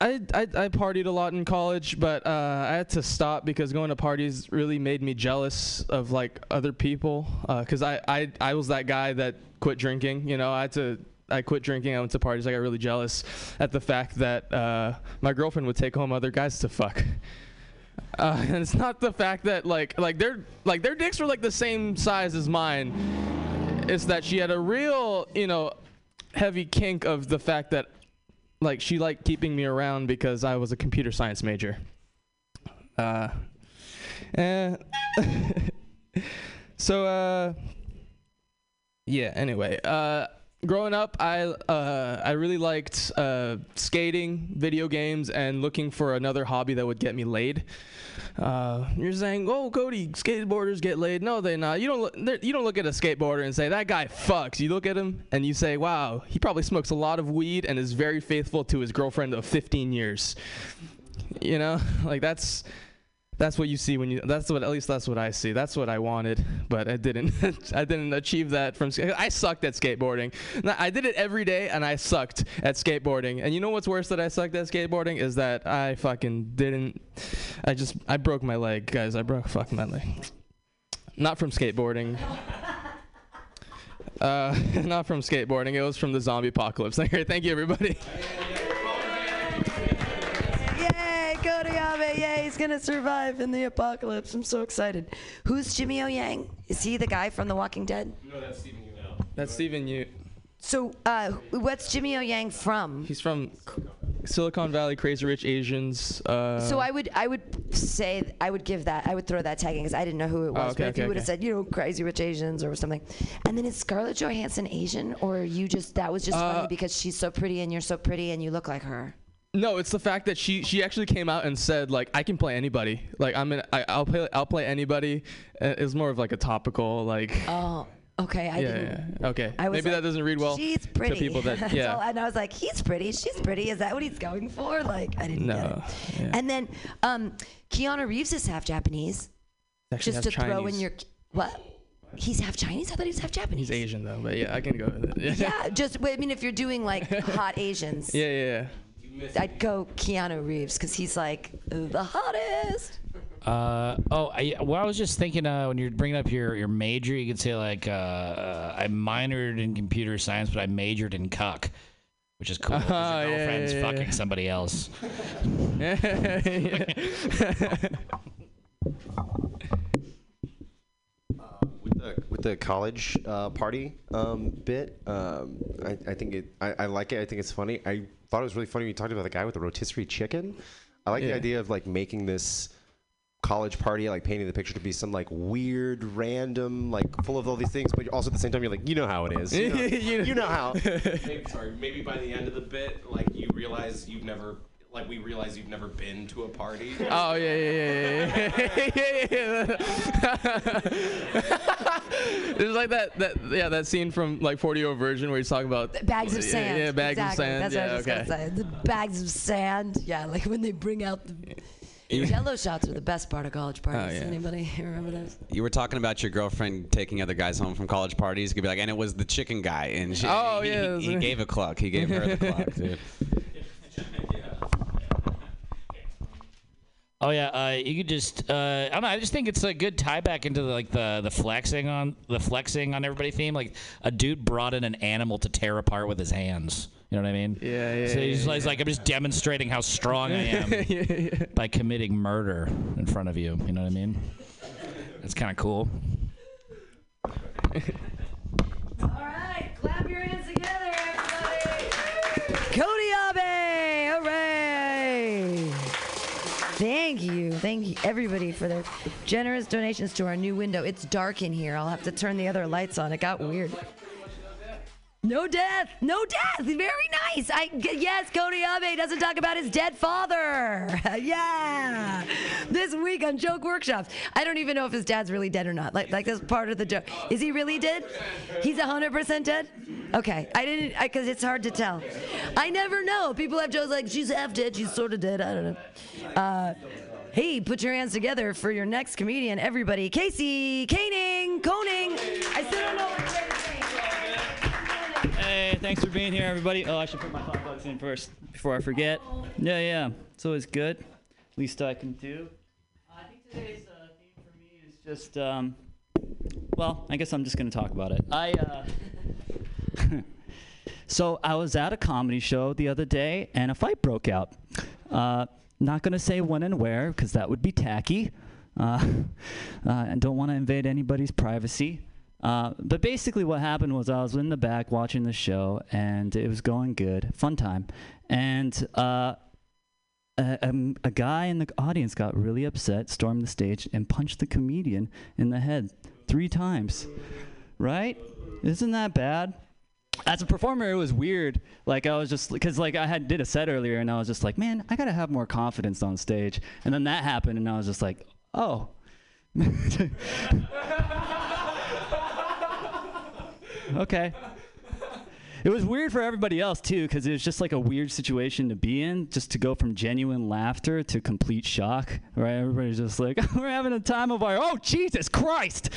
I, I, I partied a lot in college, but uh, I had to stop because going to parties really made me jealous of like other people. Because I, I I was that guy that quit drinking. You know, I had to I quit drinking. I went to parties. I got really jealous at the fact that uh, my girlfriend would take home other guys to fuck. Uh, and it's not the fact that like like their like their dicks were like the same size as mine. It's that she had a real you know heavy kink of the fact that like she liked keeping me around because I was a computer science major. Uh, so uh, yeah. Anyway, uh, growing up, I uh, I really liked uh, skating, video games, and looking for another hobby that would get me laid. Uh, you're saying, "Oh, Cody, skateboarders get laid." No, they not. You don't. Look, you don't look at a skateboarder and say that guy fucks. You look at him and you say, "Wow, he probably smokes a lot of weed and is very faithful to his girlfriend of 15 years." You know, like that's that's what you see when you that's what at least that's what i see that's what i wanted but i didn't i didn't achieve that from i sucked at skateboarding i did it every day and i sucked at skateboarding and you know what's worse that i sucked at skateboarding is that i fucking didn't i just i broke my leg guys i broke fucking my leg not from skateboarding uh, not from skateboarding. It was from the zombie apocalypse. Thank you, everybody. Yay, Cody Abe. Yay, he's going to survive in the apocalypse. I'm so excited. Who's Jimmy O Yang? Is he the guy from The Walking Dead? No, that's Steven Yeun now. That's Steven Yeun. So, uh, what's Jimmy O Yang from? He's from Silicon Valley, Crazy Rich Asians. Uh, so I would I would say I would give that I would throw that tagging because I didn't know who it was. Oh, but okay, if you okay, would have okay. said you know Crazy Rich Asians or something, and then is Scarlett Johansson Asian or you just that was just Uh, funny because she's so pretty and you're so pretty and you look like her. No, it's the fact that she she actually came out and said like I can play anybody. Like I'm in, I, I'll play I'll play anybody. Uh, It more of like a topical like. Oh, okay. I yeah, didn't. yeah. Okay. I was Maybe like, that doesn't read well She's pretty. to people that That's yeah. and I was like, he's pretty. She's pretty. Is that what he's going for? Like, I didn't get No. yeah. And then um, Keanu Reeves is half Japanese. Actually just half to throw in Chinese. your what? He's half Chinese. I thought he was half Japanese. He's Asian though, but yeah, I can go with it. yeah, just I mean, if you're doing like hot Asians, Yeah, yeah, yeah. I'd go Keanu Reeves because he's like the hottest. Uh, oh, I, well, I was just thinking uh, when you're bringing up your, your major, you could say like uh, uh, I minored in computer science, but I majored in cuck, which is cool. Oh, your yeah, girlfriend's yeah, fucking somebody else. with the with the college uh, party um, bit, um, I, I think it. I, I like it. I think it's funny. I thought it was really funny when you talked about the guy with the rotisserie chicken. I like the Yeah. idea of like making this college party, like painting the picture to be some like weird, random, like full of all these things, but also at the same time you're like, you know how it is. You know, you know how. maybe, sorry, maybe by the end of the bit, like you realize you've never, like we realize you've never been to a party. Oh yeah, yeah, yeah, yeah, yeah, yeah, yeah. It's like that, that, yeah, that scene from like 40 Year Old Virgin where he's talking about Bags of sand. Yeah, bags exactly. of sand. That's yeah, what I was okay. gonna say. The bags of sand. Yeah, like when they bring out the Jello shots are the best part of college parties. Oh, yeah. Anybody remember those? You were talking about your girlfriend taking other guys home from college parties. You could be like, and it was the chicken guy, and she, Oh, he, yeah, he, he the- gave a cluck. He gave her the cluck, dude. Oh yeah, uh, you could just uh, I don't know. I just think it's a good tie back into the, like the the flexing on the flexing on everybody theme. Like a dude brought in an animal to tear apart with his hands. You know what I mean? Yeah, yeah. So he's, yeah, he's like, I'm just demonstrating how strong I am by committing murder in front of you. You know what I mean? That's kind of cool. All right, clap your hands together, everybody. Cody Abe, hooray! Thank you, thank you, everybody, for their generous donations to our new window. It's dark in here. I'll have to turn the other lights on. It got weird. No death, no death. Very nice. I yes, Cody Abe doesn't talk about his dead father. yeah. This week on Joke Workshops, I don't even know if his dad's really dead or not. Like, like that's part of the joke. Is he really dead? He's hundred percent dead. Okay, I didn't, because it's hard to tell. I never know. People have jokes like she's half dead, she's sort of dead. I don't know. Uh, Hey, put your hands together for your next comedian, everybody. Casey Koenig, Koenig. I still don't know what. Hey, thanks for being here, everybody. Oh, I should put my hot dogs in first before I forget. Yeah, yeah. It's always good. Least I can do. I think today's uh, theme for me is just, um, well, I guess I'm just going to talk about it. I, uh, so I was at a comedy show the other day, and a fight broke out. Uh, not going to say when and where, because that would be tacky. Uh, uh, and don't want to invade anybody's privacy. Uh, but basically, what happened was I was in the back watching the show, and it was going good, fun time. And uh, a, um, a guy in the audience got really upset, stormed the stage, and punched the comedian in the head three times. right? Isn't that bad? As a performer, it was weird. Like I was just because like I had did a set earlier, and I was just like, man, I gotta have more confidence on stage. And then that happened, and I was just like, oh. okay. It was weird for everybody else too, because it was just like a weird situation to be in, just to go from genuine laughter to complete shock. Right? Everybody's just like, "We're having a time of our oh Jesus Christ!"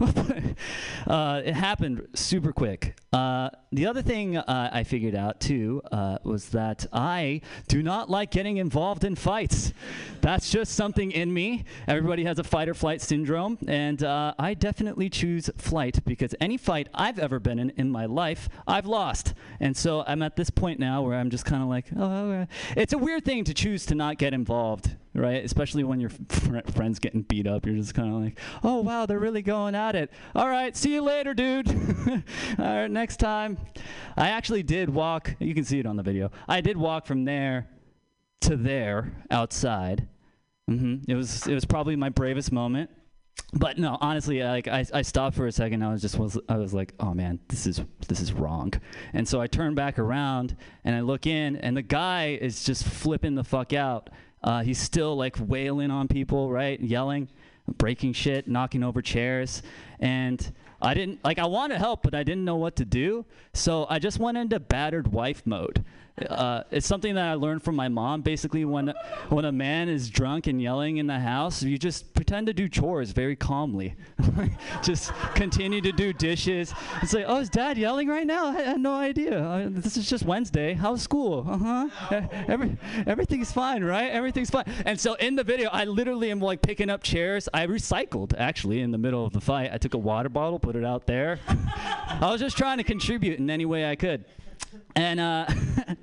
uh, it happened super quick. Uh, the other thing uh, I figured out too uh, was that I do not like getting involved in fights. That's just something in me. Everybody has a fight or flight syndrome, and uh, I definitely choose flight because any fight I've ever been in in my life, I've lost. And so I'm at this point now where I'm just kind of like, oh, it's a weird thing to choose to not get involved right? Especially when your fr- friends getting beat up, you're just kind of like, oh wow, they're really going at it. All right, see you later, dude. All right, next time. I actually did walk. You can see it on the video. I did walk from there to there outside. hmm It was it was probably my bravest moment. But no, honestly, like I, I stopped for a second. I was just was I was like, oh man, this is this is wrong. And so I turn back around and I look in, and the guy is just flipping the fuck out. Uh, he's still like wailing on people, right? Yelling, breaking shit, knocking over chairs. And I didn't, like, I want to help, but I didn't know what to do. So I just went into battered wife mode. Uh, it's something that I learned from my mom. Basically, when when a man is drunk and yelling in the house, you just pretend to do chores very calmly. just continue to do dishes. It's like, oh, is dad yelling right now? I had no idea. This is just Wednesday. How's school? Uh huh. Every, everything's fine, right? Everything's fine. And so in the video, I literally am like picking up chairs. I recycled actually in the middle of the fight. I took a water bottle, put it out there. I was just trying to contribute in any way I could. And uh,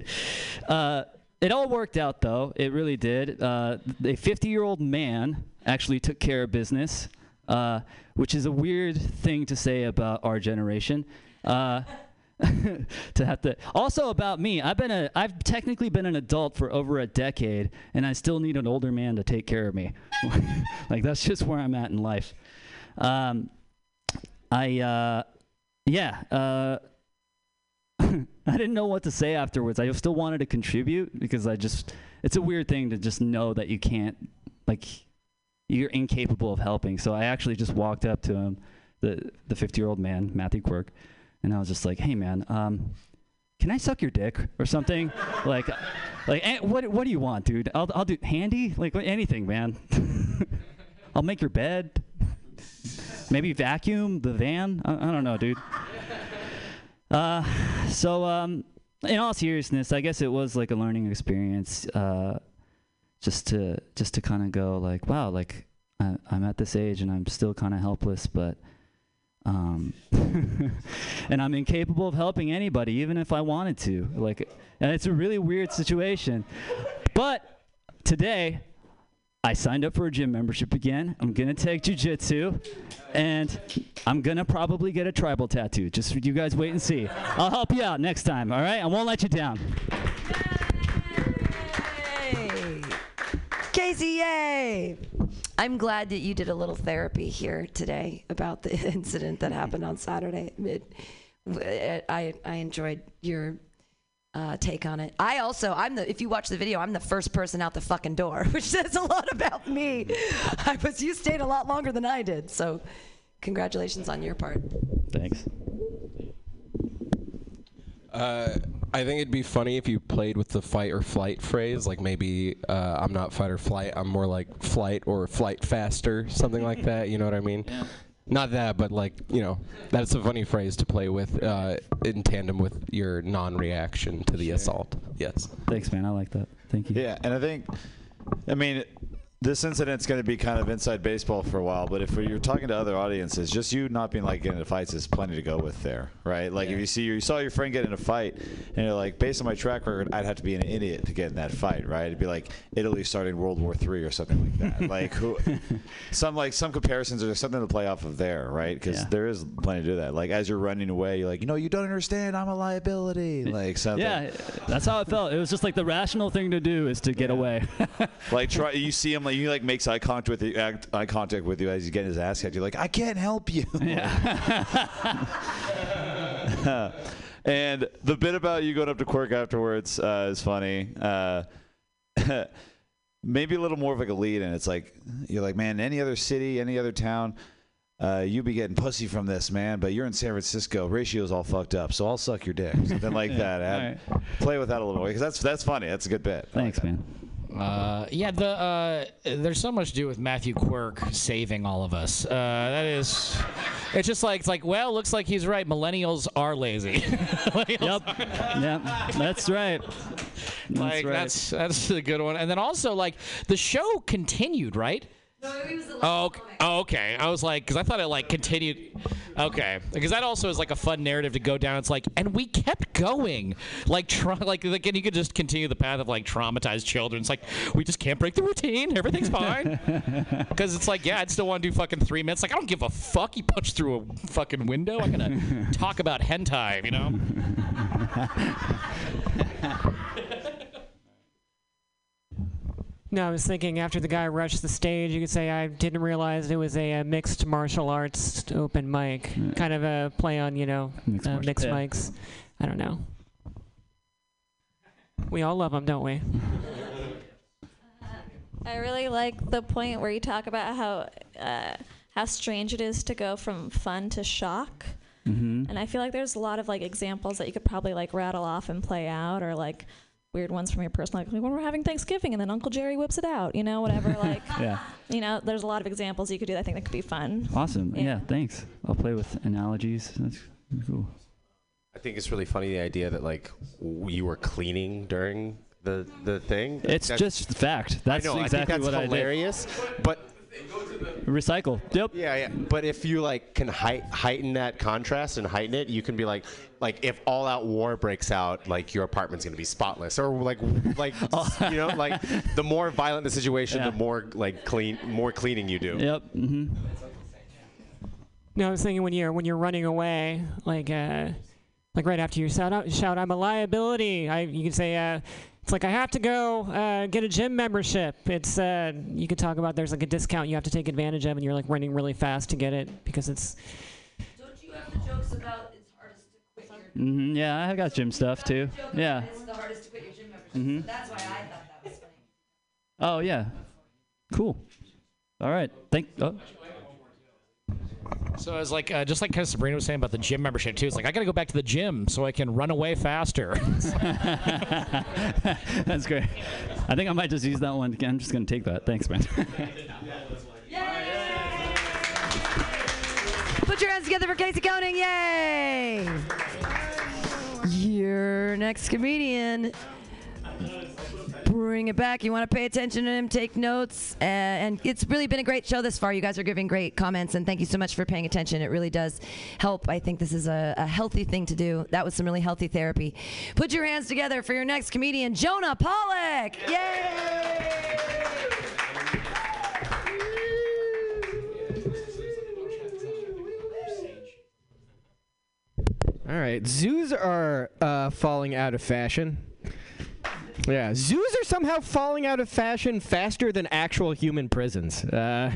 uh, it all worked out, though. It really did. Uh, a 50 year old man actually took care of business, uh, which is a weird thing to say about our generation. Uh, to have to also about me i've been a i've technically been an adult for over a decade and i still need an older man to take care of me like that's just where i'm at in life um, i uh, yeah I didn't know what to say afterwards. I still wanted to contribute because I just it's a weird thing to just know that you can't like you're incapable of helping. So I actually just walked up to him, the the 50-year-old man, Matthew Quirk, and I was just like, "Hey man, um can I suck your dick or something? like like eh, what what do you want, dude? I'll I'll do handy, like anything, man. I'll make your bed. Maybe vacuum the van. I, I don't know, dude. Uh, so um, in all seriousness, I guess it was like a learning experience. Uh, just to just to kind of go like, wow, like I, I'm at this age and I'm still kind of helpless, but um, and I'm incapable of helping anybody, even if I wanted to. Like, and it's a really weird situation. But today, I signed up for a gym membership again. I'm gonna take jujitsu, and I'm gonna probably get a tribal tattoo. Just you guys wait and see. I'll help you out next time. All right, I won't let you down. Hey, Casey, yay! I'm glad that you did a little therapy here today about the incident that happened on Saturday. It, I I enjoyed your uh, take on it. I also I'm the if you watch the video, I'm the first person out the fucking door, which says a lot about me. I was you stayed a lot longer than I did, so congratulations on your part. Thanks. Uh, I think it'd be funny if you played with the fight or flight phrase. Like maybe uh, I'm not fight or flight. I'm more like flight or flight faster, something like that. You know what I mean? Not that, but like you know, that's a funny phrase to play with uh, in tandem with your non-reaction to the assault. Yes. Thanks, man. I like that. Thank you. Yeah, and I think, I mean, this incident's going to be kind of inside baseball for a while, but if you're talking to other audiences, just you not being like getting into fights is plenty to go with there, right? Like if you see you saw your friend get in a fight, and you're like, based on my track record, I'd have to be an idiot to get in that fight, right? It'd be like Italy starting World War Three or something like that. like who, some like some comparisons are something to play off of there, right? Because Yeah. there is plenty to do that. Like as you're running away, you're like, you know, you don't understand, I'm a liability, like something. Yeah, that's how it felt. It was just like the rational thing to do is to get away. like try you see him like like he like makes eye contact with you, act, eye contact with you as he's getting his ass kicked. You're like, I can't help you. Yeah. and the bit about you going up to Quirk afterwards uh, is funny. Uh, maybe a little more of like a lead, and it's like you're like, man, any other city, any other town. Uh, you be getting pussy from this, man, but you're in San Francisco. Ratio's all fucked up, so I'll suck your dick. Something like Yeah, that. Add- Play with that a little bit because that's that's funny. That's a good bit. Thanks, man. Uh, yeah, the uh, there's so much to do with Matthew Quirk saving all of us. Uh, that is, it's just like it's like well, looks like he's right. Millennials are lazy. yep. Yep. That's right. like right. that's that's a good one. And then also like the show continued, right? Oh, ok- oh, okay. I was like, because I thought it like continued. Okay, because that also is like a fun narrative to go down. It's like, and we kept going, like, tra- like, like, and you could just continue the path of like traumatized children. It's like we just can't break the routine. Everything's fine. Because it's like, yeah, I'd still want to do fucking three minutes. Like, I don't give a fuck. He punched through a fucking window. I'm gonna talk about hentai, you know? No, I was thinking after the guy rushed the stage, you could say I didn't realize it was a, uh mixed martial arts open mic, kind of a play on you know Mixed uh, mixed yeah. mics. I don't know. We all love them, don't we? I really like the point where you talk about how uh, how strange it is to go from fun to shock. Mm-hmm. And I feel like there's a lot of like examples that you could probably like rattle off and play out, or like weird ones from your personal life, like when we're having Thanksgiving and then Uncle Jerry whips it out, you know, whatever. like, Yeah. you know, there's a lot of examples you could do. That I think that could be fun. Awesome. Yeah. thanks. I'll play with analogies. That's cool. I think it's really funny the idea that like w- you were cleaning during the the thing. It's That's- just fact. That's I know, exactly I think that's what I did. hilarious. But Recycle. Yep. Yeah, yeah. But if you like can height, heighten that contrast and heighten it, you can be like, like if all out war breaks out, like your apartment's gonna be spotless, or like, like you know, like the more violent the situation, Yeah. the more like clean, more cleaning you do. Yep. Mm-hmm. No, I was thinking when you're when you're running away, like uh, like right after you shout out, shout I'm a liability. I you can say uh, it's like I have to go uh, get a gym membership. It's uh, you could talk about there's like a discount you have to take advantage of, and you're like running really fast to get it because it's Yeah, I have got gym stuff too. Yeah. It's the hardest to quit your gym membership. Mhm. So that's why I thought that was funny. Oh yeah. Cool. All right. Thank. Oh. So it's like uh, just like kind of Sabrina was saying about the gym membership too. It's like I gotta go back to the gym so I can run away faster. That's great. I think I might just use that one. I'm just gonna take that. Thanks, man. Put your hands together for Casey Koenig. Yay! Your next comedian. Bring it back. You want to pay attention to him, take notes. Uh, and it's really been a great show this far. You guys are giving great comments, and thank you so much for paying attention. It really does help. I think this is a, a healthy thing to do. That was some really healthy therapy. Put your hands together for your next comedian, Jonah Pollock. Yay! All right, zoos are uh, falling out of fashion. Yeah, zoos are somehow falling out of fashion faster than actual human prisons. Uh,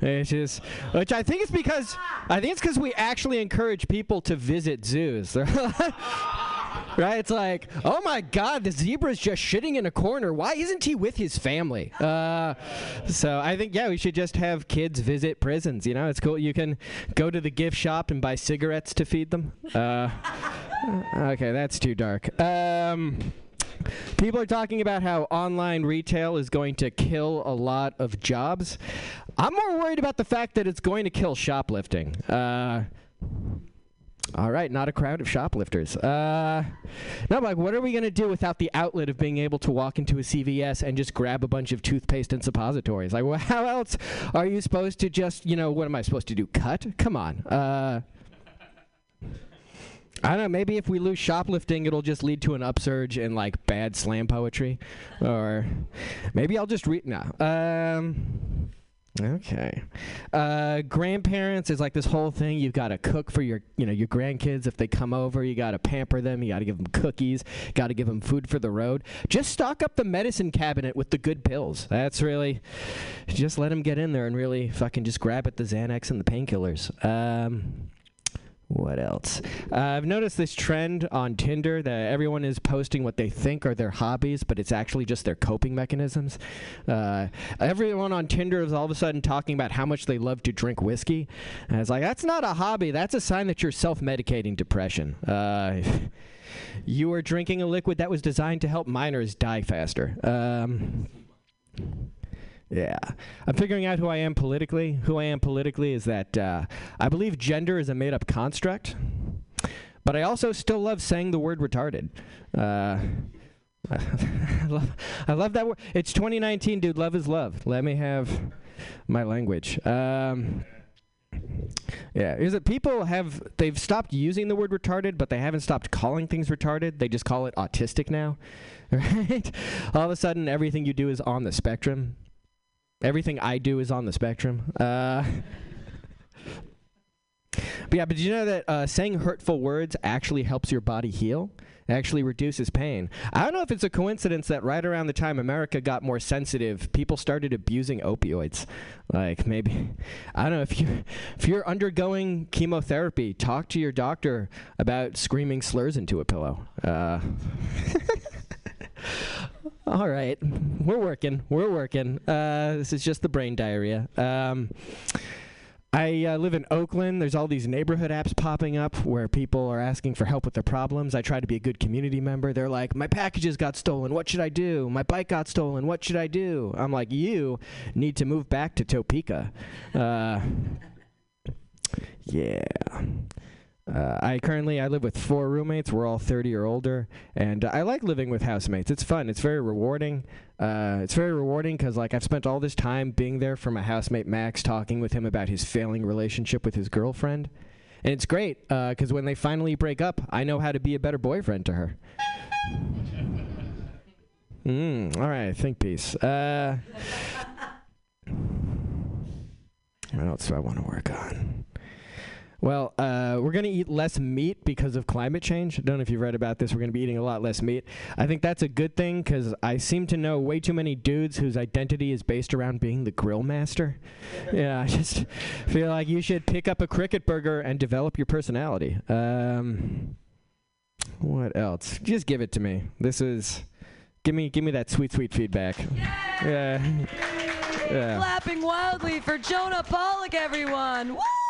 just, which I think it's because I think it's because we actually encourage people to visit zoos. right? It's like, oh my God, the zebra's just shitting in a corner. Why isn't he with his family? Uh, so I think yeah, we should just have kids visit prisons. You know, it's cool. You can go to the gift shop and buy cigarettes to feed them. Uh, okay, that's too dark. Um, People are talking about how online retail is going to kill a lot of jobs. I'm more worried about the fact that it's going to kill shoplifting. Uh, all right, not a crowd of shoplifters. Uh, no, like, what are we going to do without the outlet of being able to walk into a CVS and just grab a bunch of toothpaste and suppositories? Like, well, how else are you supposed to just, you know, what am I supposed to do? Cut? Come on. Uh, I don't know. Maybe if we lose shoplifting, it'll just lead to an upsurge in like bad slam poetry, or maybe I'll just read. No. Um. Okay. Uh, grandparents is like this whole thing. You've got to cook for your, you know, your grandkids if they come over. You got to pamper them. You got to give them cookies. Got to give them food for the road. Just stock up the medicine cabinet with the good pills. That's really, just let them get in there and really fucking just grab at the Xanax and the painkillers. Um, what else? Uh, I've noticed this trend on Tinder that everyone is posting what they think are their hobbies, but it's actually just their coping mechanisms. Uh, everyone on Tinder is all of a sudden talking about how much they love to drink whiskey. And it's like, that's not a hobby. That's a sign that you're self medicating depression. Uh, you are drinking a liquid that was designed to help minors die faster. Um, yeah. I'm figuring out who I am politically. Who I am politically is that uh, I believe gender is a made up construct, but I also still love saying the word retarded. Uh, I, love, I love that word. It's 2019, dude. Love is love. Let me have my language. Um, yeah, is it people have they've stopped using the word retarded, but they haven't stopped calling things retarded. They just call it autistic now, right? All of a sudden, everything you do is on the spectrum. Everything I do is on the spectrum. Uh, but yeah, but did you know that uh, saying hurtful words actually helps your body heal? It actually reduces pain. I don't know if it's a coincidence that right around the time America got more sensitive, people started abusing opioids. Like maybe, I don't know if you if you're undergoing chemotherapy, talk to your doctor about screaming slurs into a pillow. Uh, all right, we're working. We're working. Uh, this is just the brain diarrhea. Um, I uh, live in Oakland. There's all these neighborhood apps popping up where people are asking for help with their problems. I try to be a good community member. They're like, "My packages got stolen. What should I do? My bike got stolen. What should I do?" I'm like, "You need to move back to Topeka." Uh, yeah. Uh, I currently I live with four roommates. We're all 30 or older, and I like living with housemates. It's fun. It's very rewarding. Uh, it's very rewarding because like I've spent all this time being there for my housemate Max, talking with him about his failing relationship with his girlfriend, and it's great because when they finally break up, I know how to be a better boyfriend to her. Mm, all right, think piece. Uh, what else do I want to work on? Well, uh, we're going to eat less meat because of climate change. I don't know if you've read about this. We're going to be eating a lot less meat. I think that's a good thing because I seem to know way too many dudes whose identity is based around being the grill master. yeah, I just feel like you should pick up a cricket burger and develop your personality. Um, what else? Just give it to me. This is. Give me, give me that sweet, sweet feedback. Yeah. Yeah. Clapping wildly for Jonah Pollock, everyone. Woo!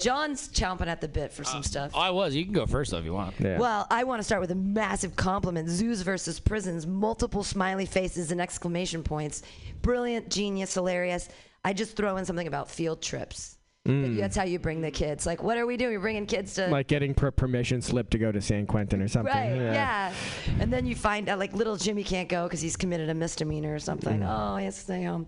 John's chomping at the bit for some stuff. I was. You can go first though if you want. Well, I want to start with a massive compliment. Zoos versus prisons, multiple smiley faces and exclamation points. Brilliant, genius, hilarious. I just throw in something about field trips. Mm. That's how you bring the kids. Like, what are we doing? We're bringing kids to. Like getting per- permission slip to go to San Quentin or something. Right, yeah. And then you find out, like, little Jimmy can't go because he's committed a misdemeanor or something. Mm. Oh, he has to stay home.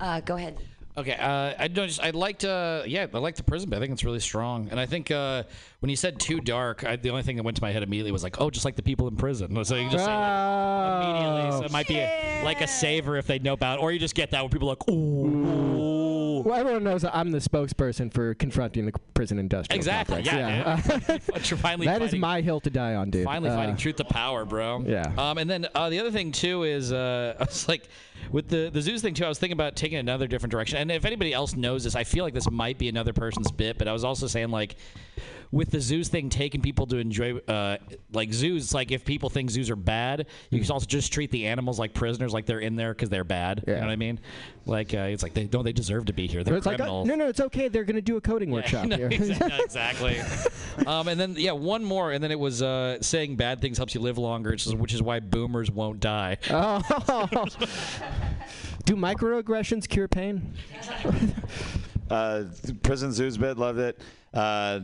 Uh, go ahead. Okay, uh, I don't just I liked uh yeah I like the prison bit. I think it's really strong, and I think uh, when you said too dark, I, the only thing that went to my head immediately was like, oh, just like the people in prison. So you just say like, immediately, so it might be a, like a saver if they know about, it. or you just get that where people are like, ooh, Well, everyone knows that I'm the spokesperson for confronting the prison industrial exactly, complex. yeah, dude. But you're finally that is fighting- my hill to die on, dude. Finally Uh, fighting truth to power, bro. Yeah. Um, and then uh, the other thing too is uh, I was like, with the the zoos thing too. I was thinking about taking another different direction. And if anybody else knows this, I feel like this might be another person's bit. But I was also saying like, with the zoos thing, taking people to enjoy uh, like zoos. It's like if people think zoos are bad, you can also just treat the animals like prisoners, like they're in there because they're bad. You know what I mean? Like uh, it's like they don't they deserve to be here. They're it's like, uh, criminals. no, no, it's okay. They're going to do a coding workshop no, here. exa- no, exactly. um, and then yeah, one more, and then it was uh, saying bad things helps you live longer, which is, which is why boomers won't die. Oh. do microaggressions cure pain? Uh, prison zoos bit loved it. Uh,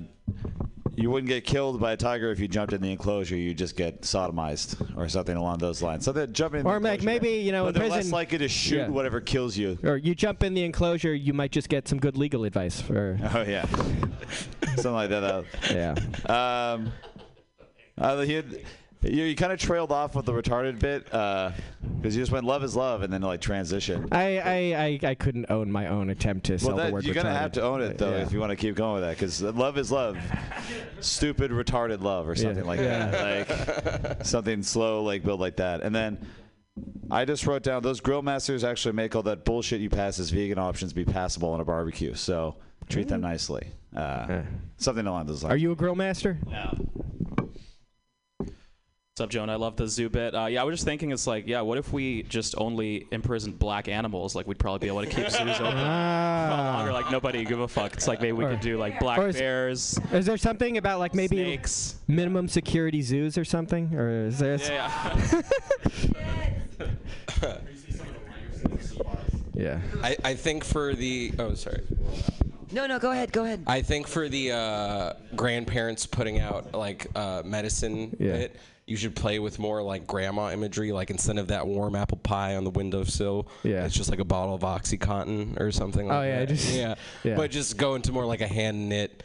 you wouldn't get killed by a tiger if you jumped in the enclosure. You just get sodomized or something along those lines. So that jumping in the Or maybe you know in they're prison less likely to shoot Yeah. whatever kills you. Or you jump in the enclosure, you might just get some good legal advice. For Oh yeah, something like that. yeah. Um, uh, he had, You, you kind of trailed off with the retarded bit because you just went love is love and then like transition. I, I, I, I couldn't own my own attempt to Well, sell the that, word you're gonna have to own it though Yeah. if you want to keep going with that because love is love, stupid retarded love or Yeah. something like that, like something slow like build like that. And then I just wrote down those grill masters actually make all that bullshit you pass as vegan options be passable on a barbecue. So treat them nicely. Uh, something along those lines. Are you a grill master? Yeah. What's up, Joan? I love the zoo bit. Uh, yeah, I was just thinking, it's like, yeah, what if we just only imprisoned black animals? Like, we'd probably be able to keep zoos open Ah. for a longer. Like, nobody give a fuck. It's like maybe we Or- could do like black is- bears. Is there something about like maybe minimum security zoos or something, or is there? Yeah. Yeah. I, I think for the oh sorry. No, no, go ahead, go ahead. I think for the uh, grandparents putting out like uh, medicine Yeah. bit, you should play with more like grandma imagery. Like instead of that warm apple pie on the windowsill, Yeah. it's just like a bottle of OxyContin or something. Like Oh, yeah, that. just- yeah. yeah. But just go into more like a hand knit.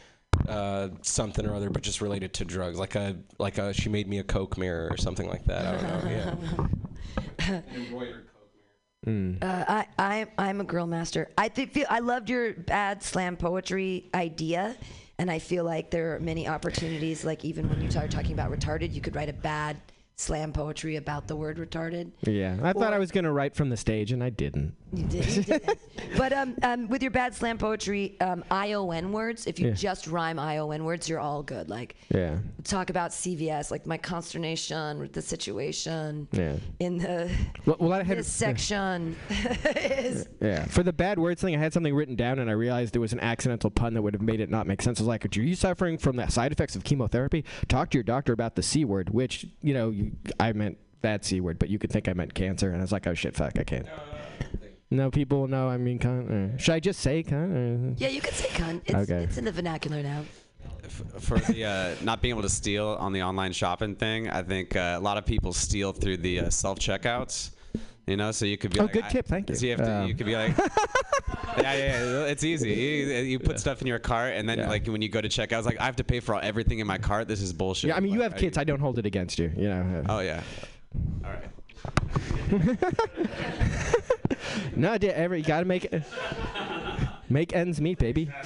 Uh, something or other, but just related to drugs, like a like a she made me a Coke mirror or something like that. I don't know. Yeah. Mm. Uh, I, I, I'm a grill master. I think feel I loved your bad slam poetry idea, and I feel like there are many opportunities. Like even when you start talking about retarded, you could write a bad slam poetry about the word retarded. Yeah, I thought I was gonna write from the stage, and I didn't. You did, you did. but um, um, with your bad slam poetry, um, ION words, if you Yeah. just rhyme ION words, you're all good. Like Yeah. talk about CVS, like my consternation with the situation Yeah. in the Well, well, I had this section is Yeah. For the bad words thing, I had something written down, and I realized it was an accidental pun that would have made it not make sense. I was like, "Are you suffering from the side effects of chemotherapy? Talk to your doctor about the c word." Which you know, you, I meant that c word, but you could think I meant cancer, and I was like, "Oh shit, fuck, I can't." No, people know I mean cunt. Uh, should I just say cunt? Uh, yeah, you could say cunt. It's, Okay. it's in the vernacular now. for the uh, not being able to steal on the online shopping thing, I think uh, a lot of people steal through the uh, self checkouts. You know, so you could be Oh, like, good tip, thank you. So you, have to, Um, you could be like, yeah, yeah, yeah, it's easy. You, you put stuff in your cart, and then like when you go to checkout, it's like I have to pay for all, everything in my cart. This is bullshit. yeah, I mean, you Like, have kids. I don't hold it against you. You know. Oh yeah. All right. No, dude, every you gotta make it. Make ends meet, baby.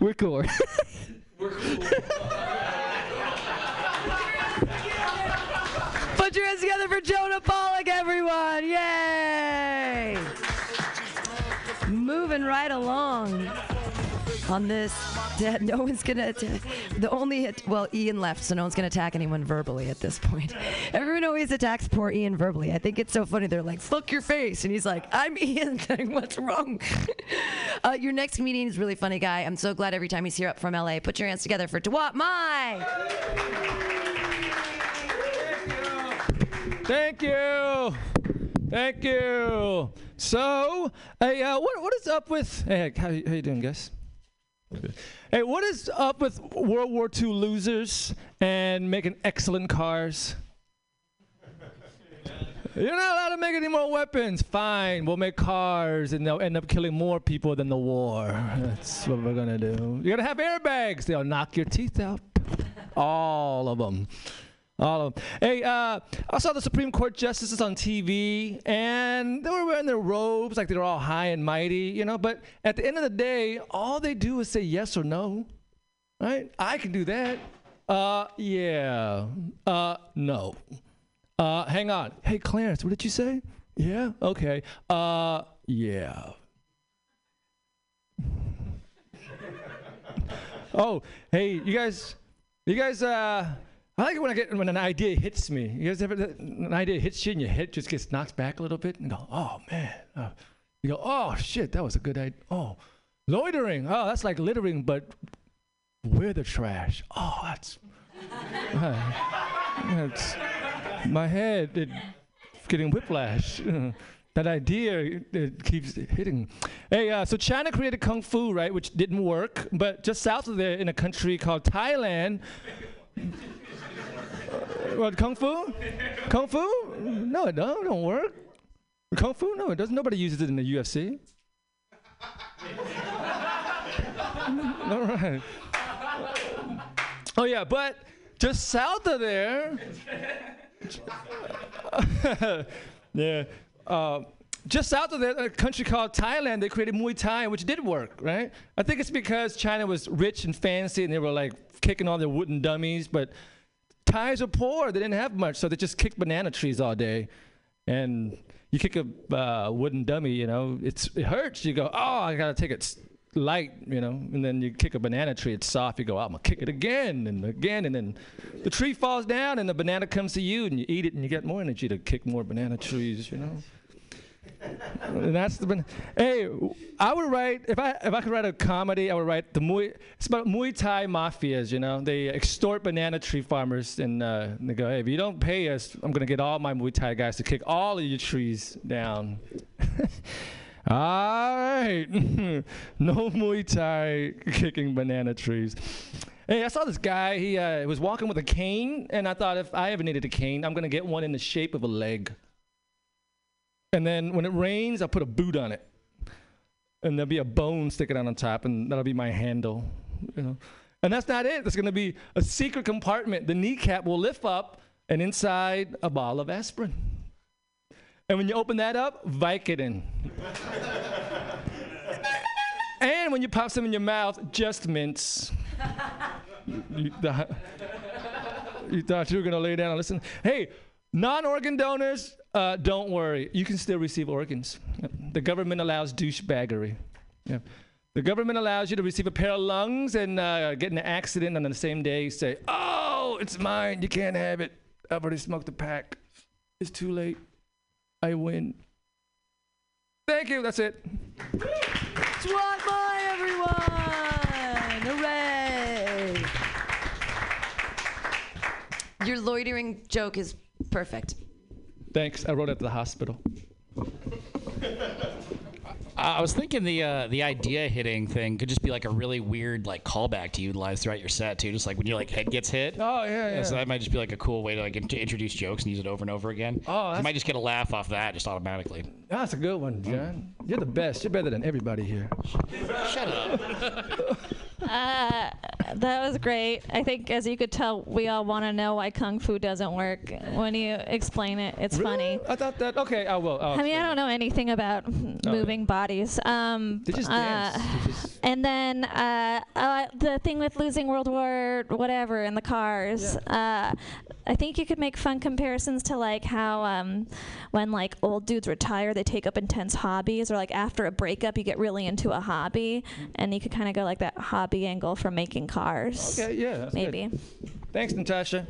We're cool. Put your hands together for Jonah Pollock, everyone! Yay! Moving right along on this. No one's gonna attack. The only hit, well, Ian left, so no one's gonna attack anyone verbally at this point. Everyone always attacks poor Ian verbally. I think it's so funny. They're like, "Fuck your face," and he's like, "I'm Ian." What's wrong? uh, your next comedian is really funny guy. I'm so glad every time he's here up from LA. Put your hands together for Dewat Mai. Thank you. Thank you. So, hey, uh, what what is up with? Hey, how, how you doing, guys? Hey, what is up with World War II losers and making excellent cars? You're not allowed to make any more weapons. Fine, we'll make cars, and they'll end up killing more people than the war. That's what we're gonna do. You're gonna have airbags. They'll knock your teeth out, all of them. All of them. Hey, uh, I saw the Supreme Court justices on TV, and they were wearing their robes like they were all high and mighty, you know. But at the end of the day, all they do is say yes or no, right? I can do that. Uh, yeah. Uh, no. Uh, hang on. Hey, Clarence, what did you say? Yeah. Okay. Uh, yeah. oh, hey, you guys, you guys, uh, I like it when I get when an idea hits me. You guys ever an idea hits you and your head just gets knocked back a little bit and go, oh man. Uh, you go, oh shit, that was a good idea. Oh, loitering. Oh, that's like littering, but we're the trash. Oh, that's. uh, that's my head. It, getting whiplash. that idea it, keeps hitting. Hey, uh, so China created kung fu, right, which didn't work, but just south of there, in a country called Thailand. What kung fu? Kung fu? No, it don't, don't work. Kung fu? No, it doesn't. Nobody uses it in the UFC. All right. oh yeah, but just south of there. yeah. Uh, just south of there, a country called Thailand, they created Muay Thai, which did work, right? I think it's because China was rich and fancy and they were like kicking all their wooden dummies, but Thais are poor. They didn't have much, so they just kicked banana trees all day. And you kick a uh, wooden dummy, you know, it's it hurts. You go, oh, I gotta take it light, you know. And then you kick a banana tree, it's soft. You go, I'm gonna kick it again and again, and then the tree falls down, and the banana comes to you, and you eat it, and you get more energy to kick more banana trees, you know. That's the hey. I would write if I if I could write a comedy, I would write the Muay. It's about Muay Thai mafias. You know, they extort banana tree farmers, and uh, they go, "Hey, if you don't pay us, I'm gonna get all my Muay Thai guys to kick all of your trees down." all right, no Muay Thai kicking banana trees. Hey, I saw this guy. He uh, was walking with a cane, and I thought if I ever needed a cane, I'm gonna get one in the shape of a leg. And then when it rains, I'll put a boot on it. And there'll be a bone sticking out on top, and that'll be my handle. You know? And that's not it. There's going to be a secret compartment. The kneecap will lift up, and inside, a bottle of aspirin. And when you open that up, Vicodin. and when you pop some in your mouth, just mints. you, you thought you were going to lay down and listen. Hey, non organ donors, uh, don't worry. You can still receive organs. The government allows douchebaggery. Yeah. The government allows you to receive a pair of lungs and uh, get in an accident, and on the same day say, Oh, it's mine. You can't have it. I've already smoked a pack. It's too late. I win. Thank you. That's it. SWAT by everyone! Hooray! Your loitering joke is perfect. Thanks. I wrote it to the hospital. I was thinking the uh, the idea hitting thing could just be like a really weird like callback to utilize throughout your set too. Just like when your like head gets hit. Oh yeah, yeah. So that might just be like a cool way to like in- to introduce jokes and use it over and over again. Oh, you might just get a laugh off that just automatically. That's a good one, John. You're the best. You're better than everybody here. Shut up. Uh, that was great. I think, as you could tell, we all want to know why kung fu doesn't work. When you explain it, it's funny. I thought that. Okay, I will. I'll I mean, I don't know anything about moving bodies. Um, They just uh, dance. They just- And then uh, uh, the thing with losing World War whatever in the cars. Uh, I think you could make fun comparisons to like how um, when like old dudes retire, they take up intense hobbies, or like after a breakup, you get really into a hobby, and you could kind of go like that hobby angle from making cars. Okay, yeah. that's good. maybe. Thanks, Natasha.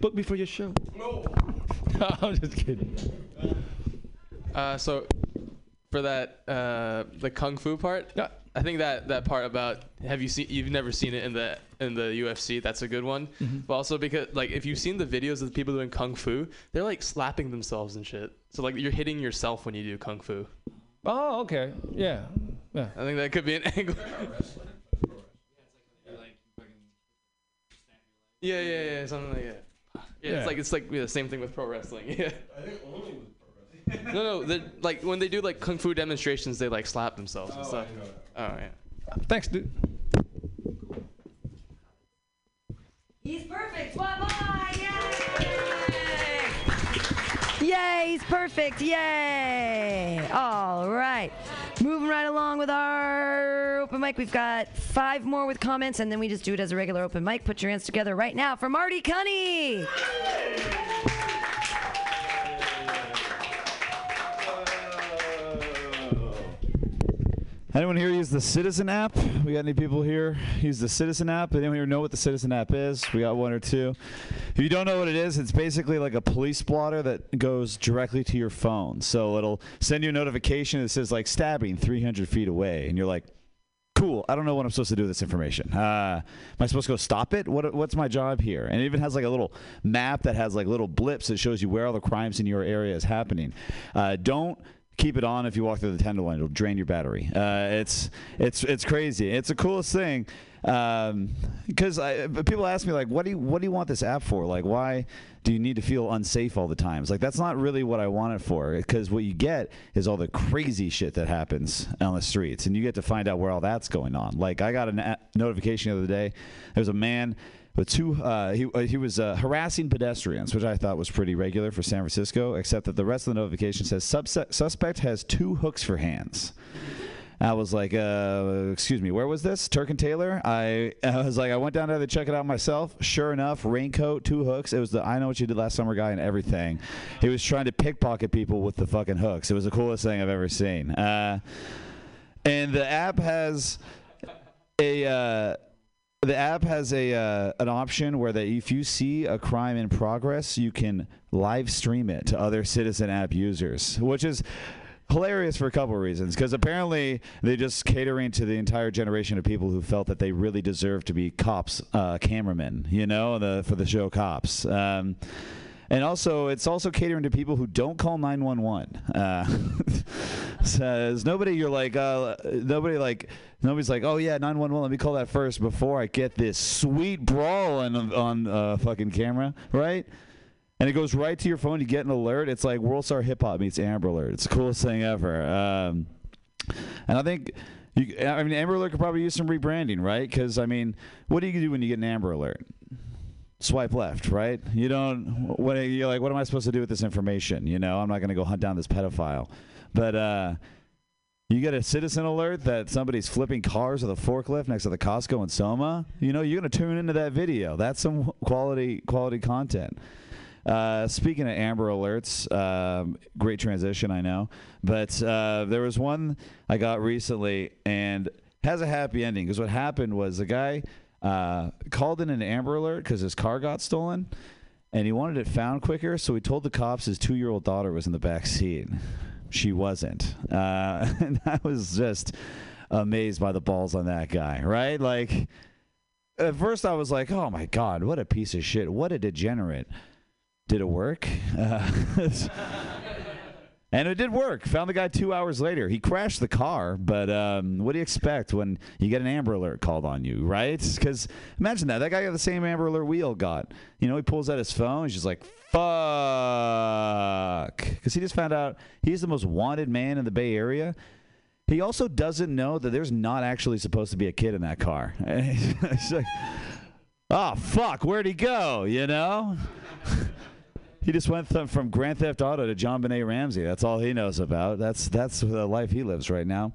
Book me for your show. No. I'm just kidding. Uh, so for that uh, the kung fu part, Yeah. I think that that part about have you seen you've never seen it in the in the UFC. That's a good one. Mhm. But also because like if you've seen the videos of the people doing kung fu, they're like slapping themselves and shit. So like you're hitting yourself when you do kung fu. Oh, okay. Yeah. Yeah. I think that could be an angle. Yeah, yeah, yeah, something like that. Yeah, Yeah. it's like it's like yeah, the same thing with pro wrestling. Yeah. I think only with pro wrestling. no, no, they're- like when they do like kung fu demonstrations, they like slap themselves and oh, stuff. Oh yeah. Thanks, dude. He's perfect. SWAT by! Yay! Yay, he's perfect. Yay! All right. Moving right along with our open mic. We've got five more with comments, and then we just do it as a regular open mic. Put your hands together right now for Marty Cunny. Anyone here use the Citizen app? We got any people here use the Citizen app? Anyone here know what the Citizen app is? We got one or two. If you don't know what it is, it's basically like a police blotter that goes directly to your phone. So it'll send you a notification that says like stabbing 300 feet away, and you're like, cool. I don't know what I'm supposed to do with this information. Uh, am I supposed to go stop it? What, what's my job here? And it even has like a little map that has like little blips that shows you where all the crimes in your area is happening. Uh, don't keep it on if you walk through the tenderloin. It'll drain your battery. Uh, it's it's it's crazy. It's the coolest thing because I people ask me like, what do you what do you want this app for? Like, why do you need to feel unsafe all the time? It's like that's not really what I want it for. Because what you get is all the crazy shit that happens on the streets, and you get to find out where all that's going on. Like I got a notification the other day. There was a man with two. Uh, he uh, he was uh, harassing pedestrians, which I thought was pretty regular for San Francisco. Except that the rest of the notification says subse- suspect has two hooks for hands. I was like, uh, excuse me, where was this? Turk and Taylor? I, I was like, I went down there to check it out myself. Sure enough, raincoat, two hooks. It was the I know what you did last summer guy and everything. He was trying to pickpocket people with the fucking hooks. It was the coolest thing I've ever seen. Uh, and the app has a. Uh, the app has a uh, an option where that if you see a crime in progress, you can live stream it to other Citizen app users, which is hilarious for a couple of reasons. Because apparently they just catering to the entire generation of people who felt that they really deserve to be cops, uh, cameramen, you know, the for the show Cops. Um, and also, it's also catering to people who don't call 911. Uh, says nobody. You're like uh, nobody. Like nobody's like, oh yeah, 911. Let me call that first before I get this sweet brawl on on uh, fucking camera, right? And it goes right to your phone. You get an alert. It's like World Star Hip Hop meets Amber Alert. It's the coolest thing ever. Um, and I think. You, I mean, Amber Alert could probably use some rebranding, right? Because I mean, what do you do when you get an Amber Alert? Swipe left, right? You don't. What you're like? What am I supposed to do with this information? You know, I'm not going to go hunt down this pedophile. But uh, you get a citizen alert that somebody's flipping cars with a forklift next to the Costco in Soma. You know, you're going to tune into that video. That's some quality quality content. Uh, speaking of Amber Alerts, um, great transition, I know. But uh, there was one I got recently and has a happy ending because what happened was the guy uh, called in an Amber Alert because his car got stolen, and he wanted it found quicker. So he told the cops his two-year-old daughter was in the back seat. She wasn't, uh, and I was just amazed by the balls on that guy. Right, like at first I was like, "Oh my god, what a piece of shit! What a degenerate!" Did it work? Uh, And it did work. Found the guy two hours later. He crashed the car, but um, what do you expect when you get an Amber Alert called on you, right? Because imagine that. That guy got the same Amber Alert we all got. You know, he pulls out his phone. He's just like, fuck. Because he just found out he's the most wanted man in the Bay Area. He also doesn't know that there's not actually supposed to be a kid in that car. He's like, oh, fuck, where'd he go? You know? He just went th- from Grand Theft Auto to JonBenét Ramsey. That's all he knows about. That's that's the life he lives right now.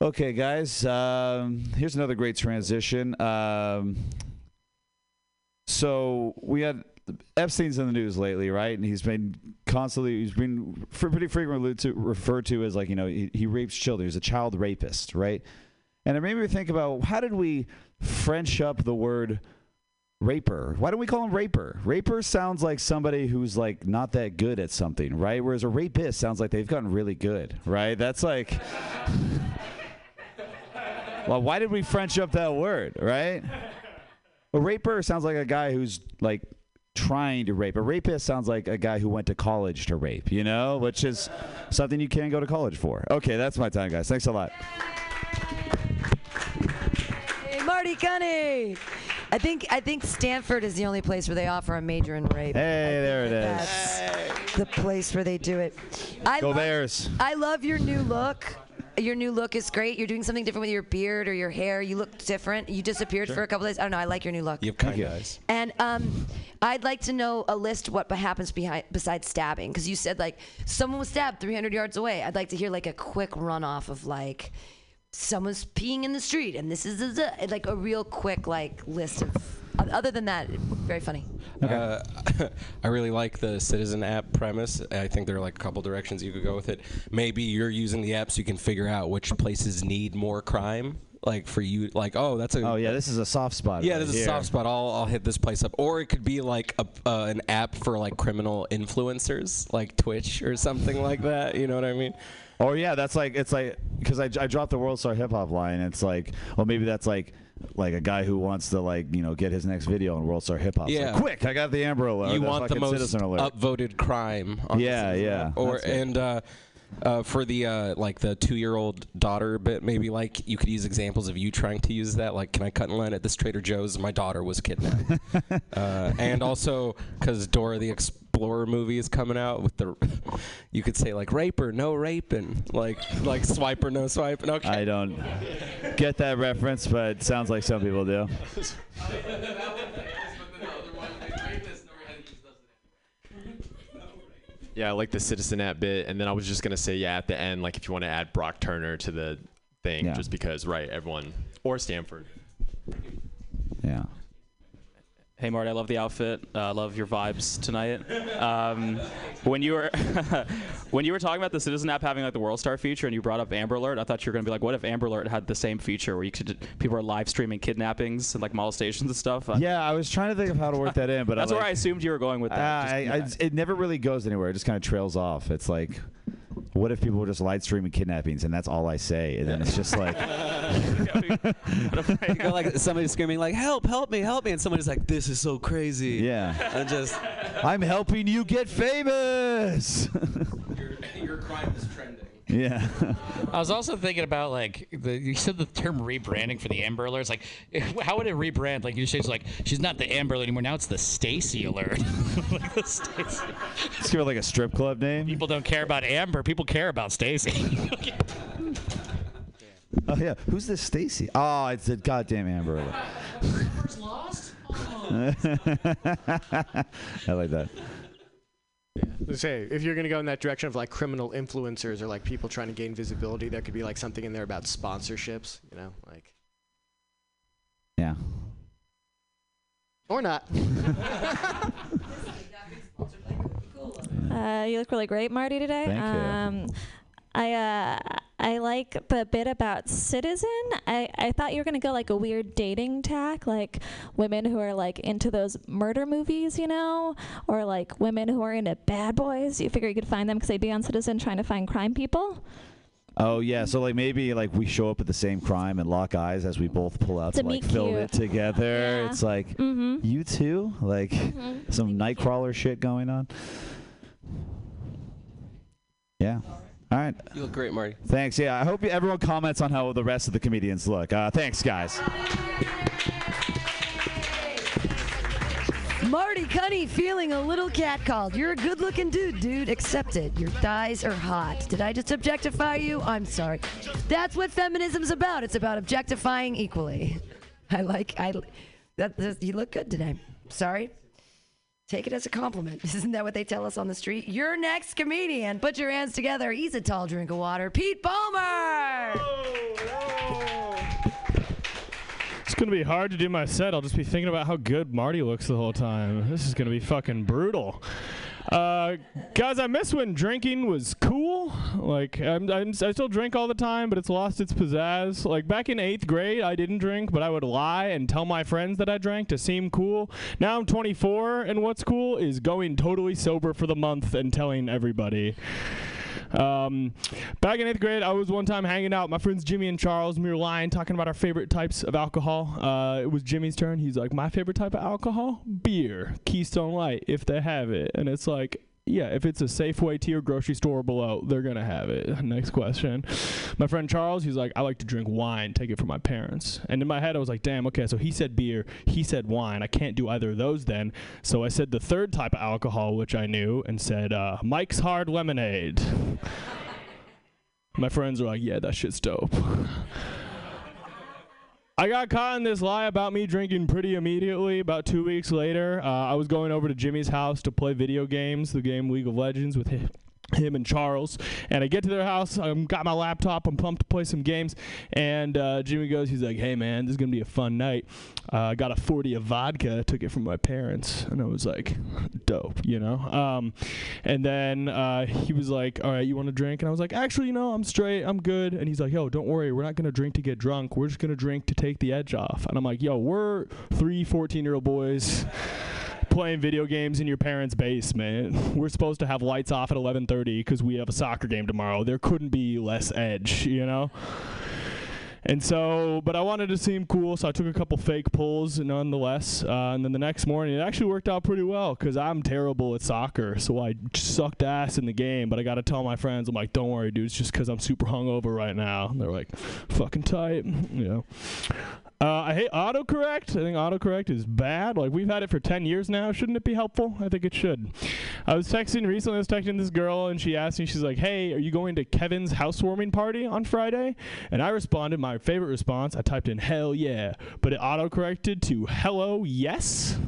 Okay, guys. Um, here's another great transition. Um, so we had Epstein's in the news lately, right? And he's been constantly he's been pretty frequently to, referred to as like you know he, he rapes children. He's a child rapist, right? And it made me think about how did we French up the word raper. Why don't we call him raper? Raper sounds like somebody who's like not that good at something, right? Whereas a rapist sounds like they've gotten really good, right? That's like Well, why did we French up that word, right? A raper sounds like a guy who's like trying to rape. A rapist sounds like a guy who went to college to rape, you know, which is something you can't go to college for. Okay, that's my time, guys. Thanks a lot. Hey, Marty Cunny. I think I think Stanford is the only place where they offer a major in rape. Hey, there it is. That's the place where they do it. I Go love, Bears. I love your new look. Your new look is great. You're doing something different with your beard or your hair. You look different. You disappeared Sure. for a couple days. I don't know. I like your new look. You have kind eyes. And um, I'd like to know a list what happens behind besides stabbing because you said like someone was stabbed 300 yards away. I'd like to hear like a quick run off of like someone's peeing in the street and this is the, the, like a real quick like list of. Other than that, very funny. Uh, I really like the Citizen app premise. I think there are like a couple directions you could go with it. Maybe you're using the app so you can figure out which places need more crime. Like for you, like oh, that's a Oh yeah, this is a soft spot. yeah, right this is a soft spot. I'll I'll hit this place up, or it could be like a uh, an app for like criminal influencers, like Twitch or something like that. You know what I mean? Or yeah, that's like it's like because I, I dropped the World Star Hip Hop line. It's like well maybe that's like like a guy who wants to like you know get his next video on World Star Hip Hop. Yeah. like, quick! I got the Amber Alert. you want the most Citizen Alert. upvoted crime. On Yeah, yeah, app. Or and uh, Uh, for the uh, like the two-year-old daughter bit, maybe like you could use examples of you trying to use that. Like, can I cut in line at this Trader Joe's? My daughter was kidnapped. uh, and also because Dora the Explorer movie is coming out with the, you could say like rape or no raping, like like swipe or no swiping. Okay. I don't get that reference, but it sounds like some people do. Yeah, I like the Citizen app bit, and then I was just gonna say, yeah, at the end, like if you want to add Brock Turner to the thing, Yeah. just because, right? Everyone or Stanford. Yeah. Hey Marty, I love the outfit. Uh, I love your vibes tonight. Um, when you were when you were talking about the Citizen app having like the World Star feature, and you brought up Amber Alert, I thought you were gonna be like, what if Amber Alert had the same feature where you could people are live streaming kidnappings and like molestations and stuff? Yeah, I was trying to think of how to work that in, but that's I, where I assumed you were going with that. Ah, Just- I, I, it never really goes anywhere. It just kind of trails off. It's like, what if people were just live streaming kidnappings and that's all I say, and then it's just like, You go like somebody screaming like help help me help me and somebody's like this is so crazy yeah, and just I'm helping you get famous. Your crime is trending. Yeah. I was also thinking about like the, you said the term rebranding for the Amber Alert. It's like, how would it rebrand? Like you say, it's like she's not the Amber Alert anymore. Now it's the Stacy Alert. like the Stacy. Let's give her like a strip club name. People don't care about Amber. People care about Stacy. Oh yeah, who's this Stacy? Oh, it's the goddamn Amber Alert. lost. Oh. I like that. Let's say if you're gonna go in that direction of like criminal influencers or like people trying to gain visibility, there could be like something in there about sponsorships, you know, like Yeah. or not. Uh, you look really great, Marty, today. Thank you. I uh, I like the bit about Citizen. I, I thought you were gonna go like a weird dating tack, like women who are like into those murder movies, you know, or like women who are into bad boys. You figure you could find them because they'd be on Citizen trying to find crime people. Oh yeah, so like maybe like we show up at the same crime and lock eyes as we both pull out To to, like film it together. Yeah. It's like Mhm. you too, like Mhm. some Nightcrawler shit going on. Yeah. All right. You look great, Marty. Thanks. Yeah, I hope everyone comments on how the rest of the comedians look. Uh, thanks, guys. Marty Cunny feeling a little catcalled. You're a good looking dude, dude. Accept it. Your thighs are hot. Did I just objectify you? I'm sorry. That's what feminism's about. It's about objectifying equally. I like, I, that, that- you look good today. Sorry. Take it as a compliment. Isn't that what they tell us on the street? Your next comedian. Put your hands together. He's a tall drink of water. Pete Palmer. It's gonna be hard to do my set. I'll just be thinking about how good Marty looks the whole time. This is gonna be fucking brutal. Uh, guys, I miss when drinking was cool. Like, I'm, I'm, I still drink all the time, but it's lost its pizzazz. Like, back in eighth grade, I didn't drink, but I would lie and tell my friends that I drank to seem cool. Now I'm 24, and what's cool is going totally sober for the month and telling everybody. Um, back in eighth grade, I was one time hanging out my friends Jimmy and Charles. We were lying, talking about our favorite types of alcohol. Uh, it was Jimmy's turn. He's like, "My favorite type of alcohol, beer, Keystone Light, if they have it." And it's like, yeah, if it's a Safeway tier grocery store below, they're gonna have it. Next question. My friend Charles, he's like, I like to drink wine. Take it from my parents. And in my head, I was like, damn, okay. So he said beer, he said wine. I can't do either of those then. So I said the third type of alcohol, which I knew, and said uh, Mike's Hard Lemonade. My friends are like, yeah, that shit's dope. I got caught in this lie about me drinking pretty immediately. About two weeks later, uh, I was going over to Jimmy's house to play video games, the game League of Legends with him. Him and Charles, and I get to their house. I have got my laptop. I'm pumped to play some games. And uh, Jimmy goes, he's like, "Hey man, this is gonna be a fun night. Uh, I got a 40 of vodka. Took it from my parents." And I was like, "Dope," you know. Um, and then uh, he was like, "All right, you want to drink?" And I was like, "Actually, you know, I'm straight. I'm good." And he's like, "Yo, don't worry. We're not gonna drink to get drunk. We're just gonna drink to take the edge off." And I'm like, "Yo, we're three 14 year old boys." Playing video games in your parents' basement. We're supposed to have lights off at 11:30 because we have a soccer game tomorrow. There couldn't be less edge, you know. And so, but I wanted to seem cool, so I took a couple fake pulls nonetheless. Uh, and then the next morning, it actually worked out pretty well because I'm terrible at soccer, so I sucked ass in the game. But I got to tell my friends, I'm like, don't worry, dude, it's just because I'm super hungover right now. And they're like, fucking tight, you know. Uh, I hate autocorrect. I think autocorrect is bad. Like we've had it for 10 years now. Shouldn't it be helpful? I think it should. I was texting recently. I was texting this girl, and she asked me. She's like, "Hey, are you going to Kevin's housewarming party on Friday?" And I responded my favorite response. I typed in "Hell yeah," but it autocorrected to "Hello yes."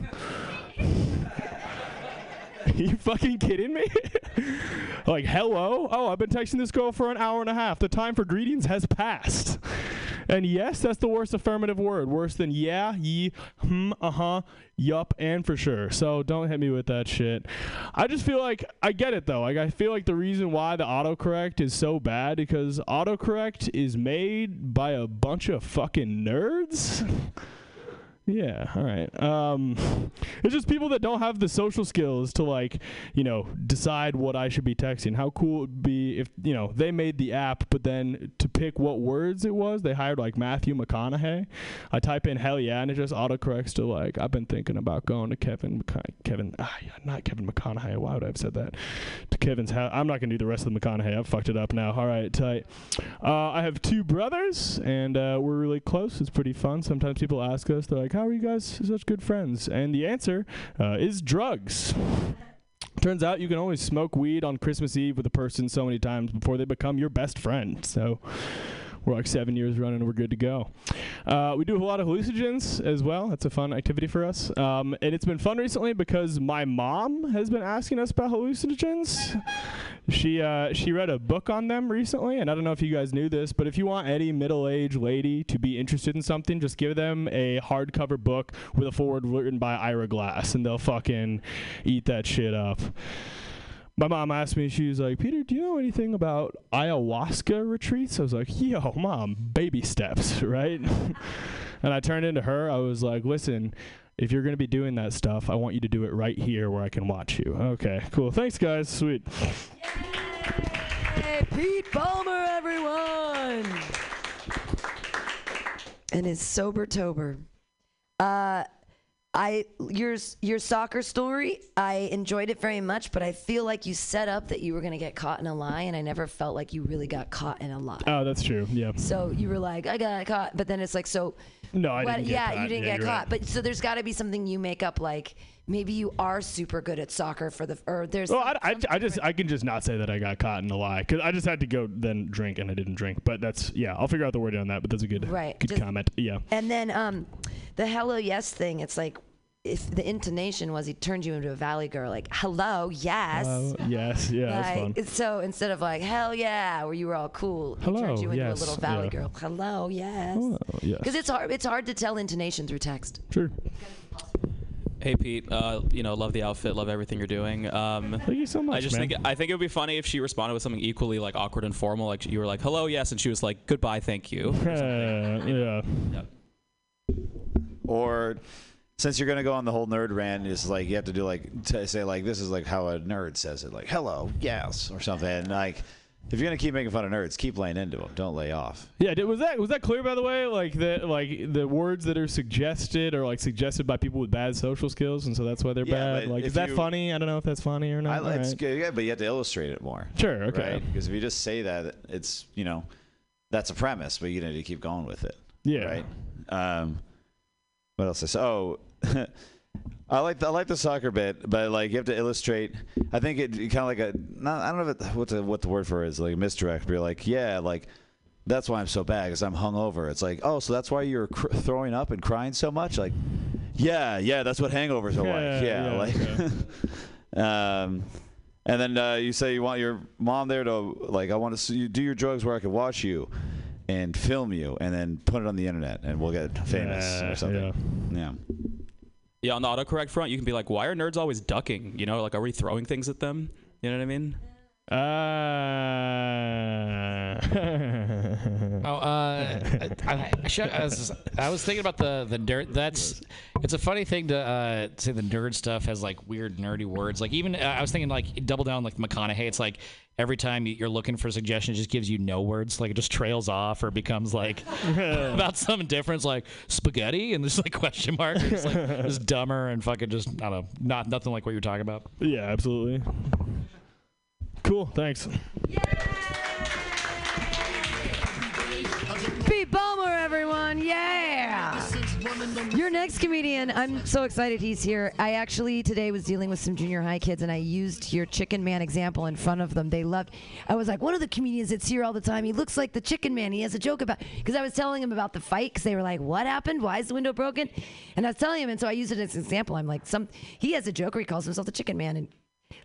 Are you fucking kidding me? like, hello? Oh, I've been texting this girl for an hour and a half. The time for greetings has passed. And yes, that's the worst affirmative word. Worse than yeah, ye, hmm, uh huh, yup, and for sure. So don't hit me with that shit. I just feel like I get it though. Like I feel like the reason why the autocorrect is so bad because autocorrect is made by a bunch of fucking nerds. Yeah, all right. Um, it's just people that don't have the social skills to like, you know, decide what I should be texting. How cool it would be if you know they made the app, but then to pick what words it was, they hired like Matthew McConaughey. I type in hell yeah, and it just autocorrects to like I've been thinking about going to Kevin McCona- Kevin ah not Kevin McConaughey. Why would I have said that? To Kevin's house. I'm not gonna do the rest of the McConaughey. I've fucked it up now. All right, tight. Uh, I have two brothers, and uh, we're really close. It's pretty fun. Sometimes people ask us, they're like, "How are you guys such good friends?" And the answer uh, is drugs. Turns out you can only smoke weed on Christmas Eve with a person so many times before they become your best friend. So we're like seven years running, and we're good to go. Uh, we do a lot of hallucinogens as well. That's a fun activity for us. Um, and it's been fun recently because my mom has been asking us about hallucinogens. She uh, she read a book on them recently, and I don't know if you guys knew this, but if you want any middle-aged lady to be interested in something, just give them a hardcover book with a foreword written by Ira Glass, and they'll fucking eat that shit up. My mom asked me, she was like, Peter, do you know anything about ayahuasca retreats? I was like, yo, mom, baby steps, right? and I turned into her. I was like, listen, if you're going to be doing that stuff, I want you to do it right here where I can watch you. Okay, cool. Thanks, guys. Sweet. Hey, Pete Palmer, everyone! And his sober tober. Uh, I your your soccer story. I enjoyed it very much, but I feel like you set up that you were gonna get caught in a lie, and I never felt like you really got caught in a lie. Oh, that's true. Yeah. So you were like, I got caught, but then it's like, so. No, I what- didn't get caught. yeah, you didn't Yeah, get caught. right. But so there's got to be something you make up, like maybe you are super good at soccer for the, or there's. Well, I, I, I just I can just not say that I got caught in a lie because I just had to go then drink and I didn't drink. But that's yeah, I'll figure out the wording on that. But that's a good Right, good just- comment. Yeah. And then um, the hello yes thing. It's like if the intonation was he turned you into a valley girl, like hello yes. Yes. Yeah. that's fun. so instead of like hell yeah, where you were all cool, he Hello, turned you into yes, a little valley yeah. girl. Hello yes. Hello, yes. Because it's hard. It's hard to tell intonation through text. Sure. Hey Pete, uh, you know, love the outfit, love everything you're doing. Um, Thank you so much. I just man. think I think it would be funny if she responded with something equally like awkward and formal, like you were like, "Hello, yes," and she was like, "Goodbye, thank you." Uh, yeah. Or since you're gonna go on the whole nerd rant, is like you have to do like to say like this is like how a nerd says it, like hello, yes, or something. Like if you're gonna keep making fun of nerds, keep laying into them. Don't lay off. Yeah, did, was that was that clear by the way? Like the like the words that are suggested are like suggested by people with bad social skills, and so that's why they're Yeah, bad. but Like, if is that you- funny? I don't know if that's funny or not. I, All it's right. good, yeah, but you have to illustrate it more. Sure, okay. right? Because if you just say that, it's you know, that's a premise, but you need to keep going with it. Yeah. Right. Um, what else? Is, oh, I like the, I like the soccer bit, but like you have to illustrate. I think it kind of like a not, I don't know it, what the what the word for it is like a misdirect. But you're like, yeah, like that's why I'm so bad because I'm hungover. It's like, oh, so that's why you're cr- throwing up and crying so much. Like, yeah, yeah, that's what hangovers are like. Yeah, Yeah, yeah, like. um, and then uh, you say you want your mom there to like, I want to see you do your drugs where I can watch you and film you, and then put it on the internet, and we'll get famous Yeah, or something. Yeah. Yeah, on the autocorrect front, you can be like, "Why are nerds always ducking?" You know, like, are we throwing things at them? You know what I mean? Uh, Oh, uh, I, I, should- I was, I was thinking about the the nerd. That's it's a funny thing to uh, say the nerd stuff has like weird nerdy words. Like even uh, I was thinking like double down like McConaughey. It's like every time you- you're looking for a suggestion, it just gives you no words. Like it just trails off or becomes like about something different. It's like spaghetti and there's like question mark. It's like just dumber and fucking just I don't know, not nothing like what you're talking about. yeah, absolutely. Cool. Thanks. Pete Palmer, everyone. Yeah. Your next comedian, I'm so excited he's here. I actually today was dealing with some junior high kids and I used your chicken man example in front of them. They loved I was like, one of the comedians that's here all the time, he looks like the chicken man. He has a joke about because I was telling him about the fight because they were like, What happened? Why is the window broken? And I was telling him, and so I used it as an example. I'm like, some he has a joke where he calls himself the chicken man and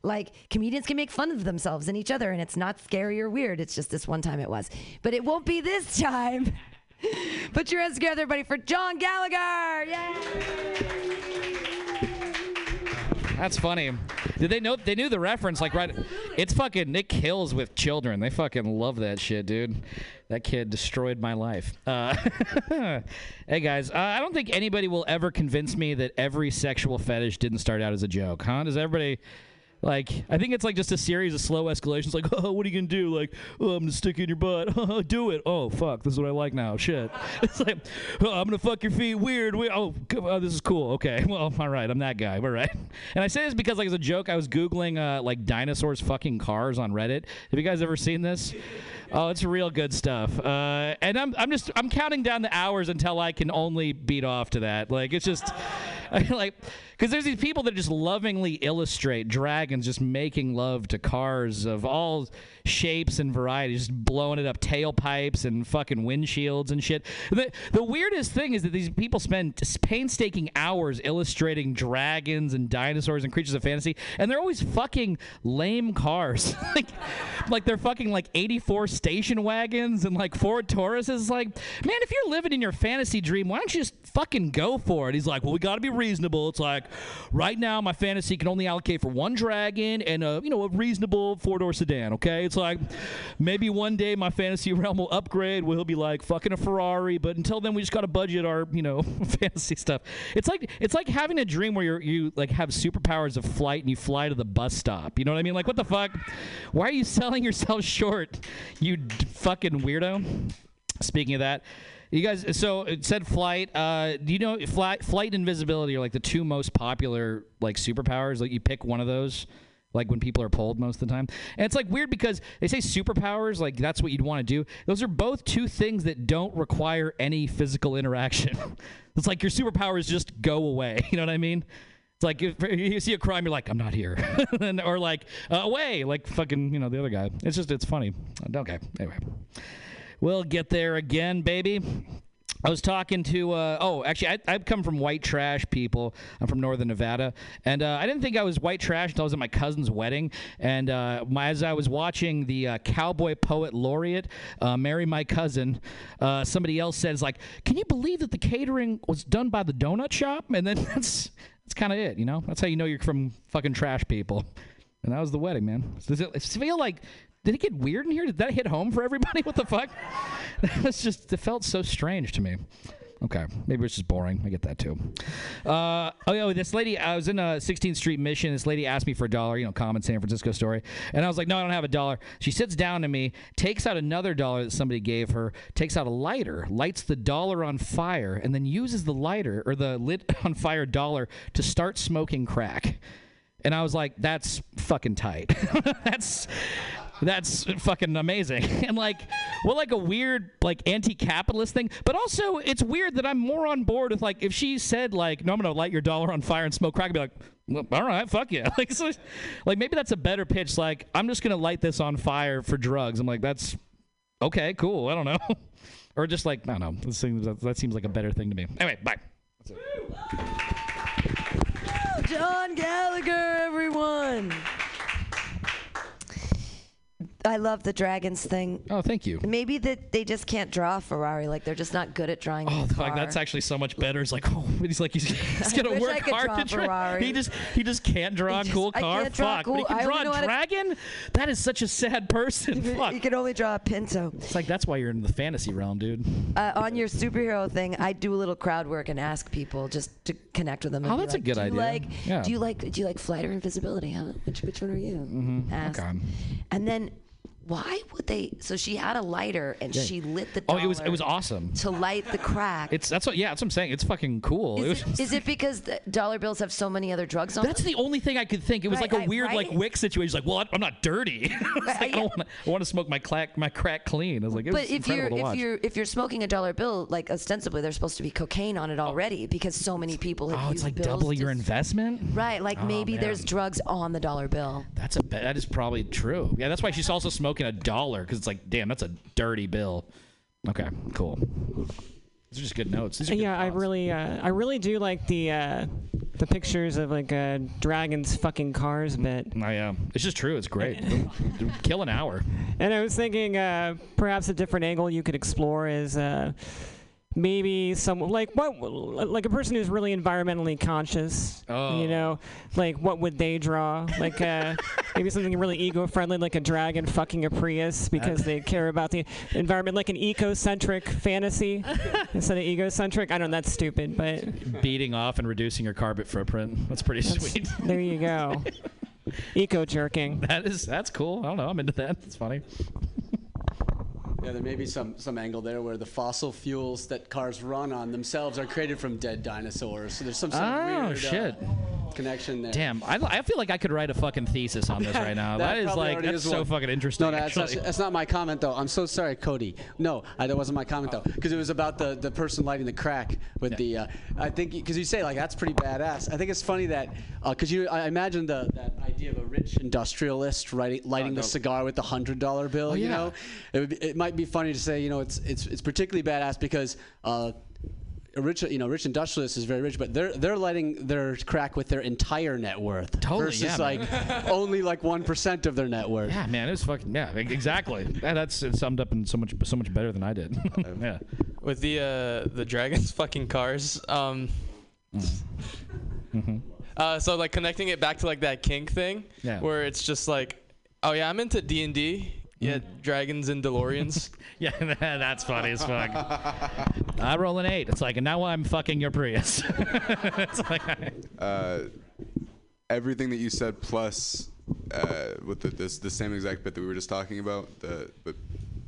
like comedians can make fun of themselves and each other and it's not scary or weird it's just this one time it was but it won't be this time put your hands together everybody for john gallagher Yay! That's funny. Did they know? They knew the reference. Like right, it's fucking Nick kills with children. They fucking love that shit, dude. That kid destroyed my life. Uh, hey guys, uh, I don't think anybody will ever convince me that every sexual fetish didn't start out as a joke, huh? Does everybody? Like, I think it's like just a series of slow escalations. Like, oh, what are you gonna do? Like, oh, I'm gonna stick you in your butt. Oh, do it. Oh, fuck, this is what I like now. Shit. It's like, oh, I'm gonna fuck your feet. Weird. We- oh, oh, this is cool. Okay. Well, all right. I'm that guy. All right. And I say this because, like, as a joke, I was googling uh, like dinosaurs fucking cars on Reddit. Have you guys ever seen this? Oh, it's real good stuff. Uh, and I'm, I'm just I'm counting down the hours until I can only beat off to that. Like it's just like because there's these people that just lovingly illustrate dragons just making love to cars of all shapes and varieties, just blowing it up tailpipes and fucking windshields and shit. The, the weirdest thing is that these people spend painstaking hours illustrating dragons and dinosaurs and creatures of fantasy, and they're always fucking lame cars. like, like they're fucking like 84 station wagons and like Ford Tauruses. Like, man, if you're living in your fantasy dream, why don't you just fucking go for it? He's like, well, we got to be reasonable. It's like, right now, my fantasy can only allocate for one dragon and a you know a reasonable four door sedan. Okay, it's like maybe one day my fantasy realm will upgrade. We'll be like fucking a Ferrari, but until then, we just got to budget our you know fantasy stuff. It's like it's like having a dream where you're you like have superpowers of flight and you fly to the bus stop. You know what I mean? Like what the fuck? Why are you selling yourself short? You d- fucking weirdo. Speaking of that, you guys. So it said flight. Uh, do you know flight, flight, and invisibility are like the two most popular like superpowers? Like you pick one of those. Like when people are pulled most of the time, and it's like weird because they say superpowers, like that's what you'd want to do. Those are both two things that don't require any physical interaction. it's like your superpowers just go away. You know what I mean? Like if you see a crime, you're like, I'm not here, And- or like uh, away, like fucking, you know, the other guy. It's just, it's funny. Okay, anyway, we'll get there again, baby. I was talking to, uh, oh, actually, I, I've come from white trash people. I'm from northern Nevada. And uh, I didn't think I was white trash until I was at my cousin's wedding. And uh, my, as I was watching the uh, Cowboy Poet Laureate uh, marry my cousin, uh, somebody else says, like, can you believe that the catering was done by the donut shop? And then that's, that's kind of it, you know? That's how you know you're from fucking trash people. And that was the wedding, man. Does it, feel like did it get weird in here? Did that hit home for everybody? What the fuck? That's just it felt so strange to me. Okay, maybe it's just boring. I get that too. Uh, oh, yeah, this lady. I was in a 16th Street Mission. This lady asked me for a dollar. You know, common San Francisco story. And I was like, no, I don't have a dollar. She sits down to me, takes out another dollar that somebody gave her, takes out a lighter, lights the dollar on fire, and then uses the lighter or the lit on fire dollar to start smoking crack. And I was like, that's fucking tight. that's that's fucking amazing. And like, well, like a weird like anti-capitalist thing, but also it's weird that I'm more on board with like if she said like, no, I'm gonna light your dollar on fire and smoke crack, I'd be like, well, all right, fuck yeah. Like, so, like maybe that's a better pitch. Like, I'm just gonna light this on fire for drugs. I'm like, that's okay, cool. I don't know, or just like I don't seems, that seems like a better thing to me. Anyway, bye. John Gallagher, everyone. I love the dragons thing. Oh, thank you. Maybe that they just can't draw a Ferrari. Like they're just not good at drawing. Oh, like that's actually so much better. It's like, oh, he's like he's, he's I gonna wish I work could hard draw to draw. Ferrari. He just he just can't draw a cool I car. can't draw a Fuck, but he cool- can draw only know a how to- dragon. That is such a sad person. Fuck. You can only draw a Pinto. It's like that's why you're in the fantasy realm, dude. Uh, on your superhero thing, I do a little crowd work and ask people just to connect with them. and Oh, be that's a like, good do you idea. Like, Yeah. Do you like do you like flight or invisibility? Huh? Which which one are you? Mm-hmm. Ask. Okay. And then why would they? So she had a lighter and Yeah. she lit the. Oh, it was it was awesome. To light the crack. It's that's what yeah, that's what I'm saying. It's fucking cool. it Is was it, is it because the dollar bills have so many other drugs on them? That's them? the only thing I could think. It was Right, like a weird like wick situation. Like, well, I'm not dirty. I, was like, I, wanna, I want to smoke my crack my crack clean. I was like, it But was if you're if you're if you're smoking a dollar bill, like ostensibly there's supposed to be cocaine on it oh. already because so many people have oh, it's like double to your investment. Right, like Oh, maybe there's drugs on the dollar bill. That's a that is probably true. Yeah, that's why she's also smoking a dollar because it's like, damn, that's a dirty bill. Okay, cool. These are just good notes. These are good yeah, I really, uh, I really do like the uh, the pictures of like uh, dragons fucking cars bit. I am. It's just true. It's great. Kill an hour. And I was thinking uh, perhaps a different angle you could explore is uh, maybe some like what like a person who's really environmentally conscious. Oh. You know, like what would they draw? Like uh, maybe something really ego-friendly, like a dragon fucking a Prius because they care about the environment, like an eco-centric fantasy instead of egocentric. I don't know. That's stupid, but Beating off and reducing your carbon footprint. That's pretty sweet. there you go. Eco jerking. That is that's cool. I don't know. I'm into that. It's funny. Yeah, there may be some, some angle there where the fossil fuels that cars run on themselves are created from dead dinosaurs. So there's some sort of Oh, weird shit. Uh, connection there. Damn, I, I feel like I could write a fucking thesis on this right now. that is like that's so one. fucking interesting. No, no, that's, actually. that's, that's not my comment though. I'm so sorry, Cody. No, I, that wasn't my comment though, because it was about the, the person lighting the crack with the. Uh, I think because you say like that's pretty badass. I think it's funny that because you I imagine the that idea of a rich industrialist writing, lighting the no. cigar with the hundred dollar bill. Oh, You yeah. know, it would be, it might be funny to say you know it's it's it's particularly badass because. Uh, a rich, you know, rich industrialist is very rich, but they're they're lighting their crack with their entire net worth Totally, versus yeah, like only like one percent of their net worth. Yeah, man, it was fucking yeah, exactly. Yeah, that's it summed up in so much so much better than I did. yeah. with the uh, the dragons fucking cars. Um, Mm-hmm. Uh, so like connecting it back to like that kink thing, Yeah. where it's just like, oh yeah, I'm into D and D. Yeah, dragons and DeLoreans. yeah, that's funny as fuck. I roll an eight. It's like, and now I'm fucking your Prius. it's like, uh, everything that you said plus uh, with the, this the same exact bit that we were just talking about. The but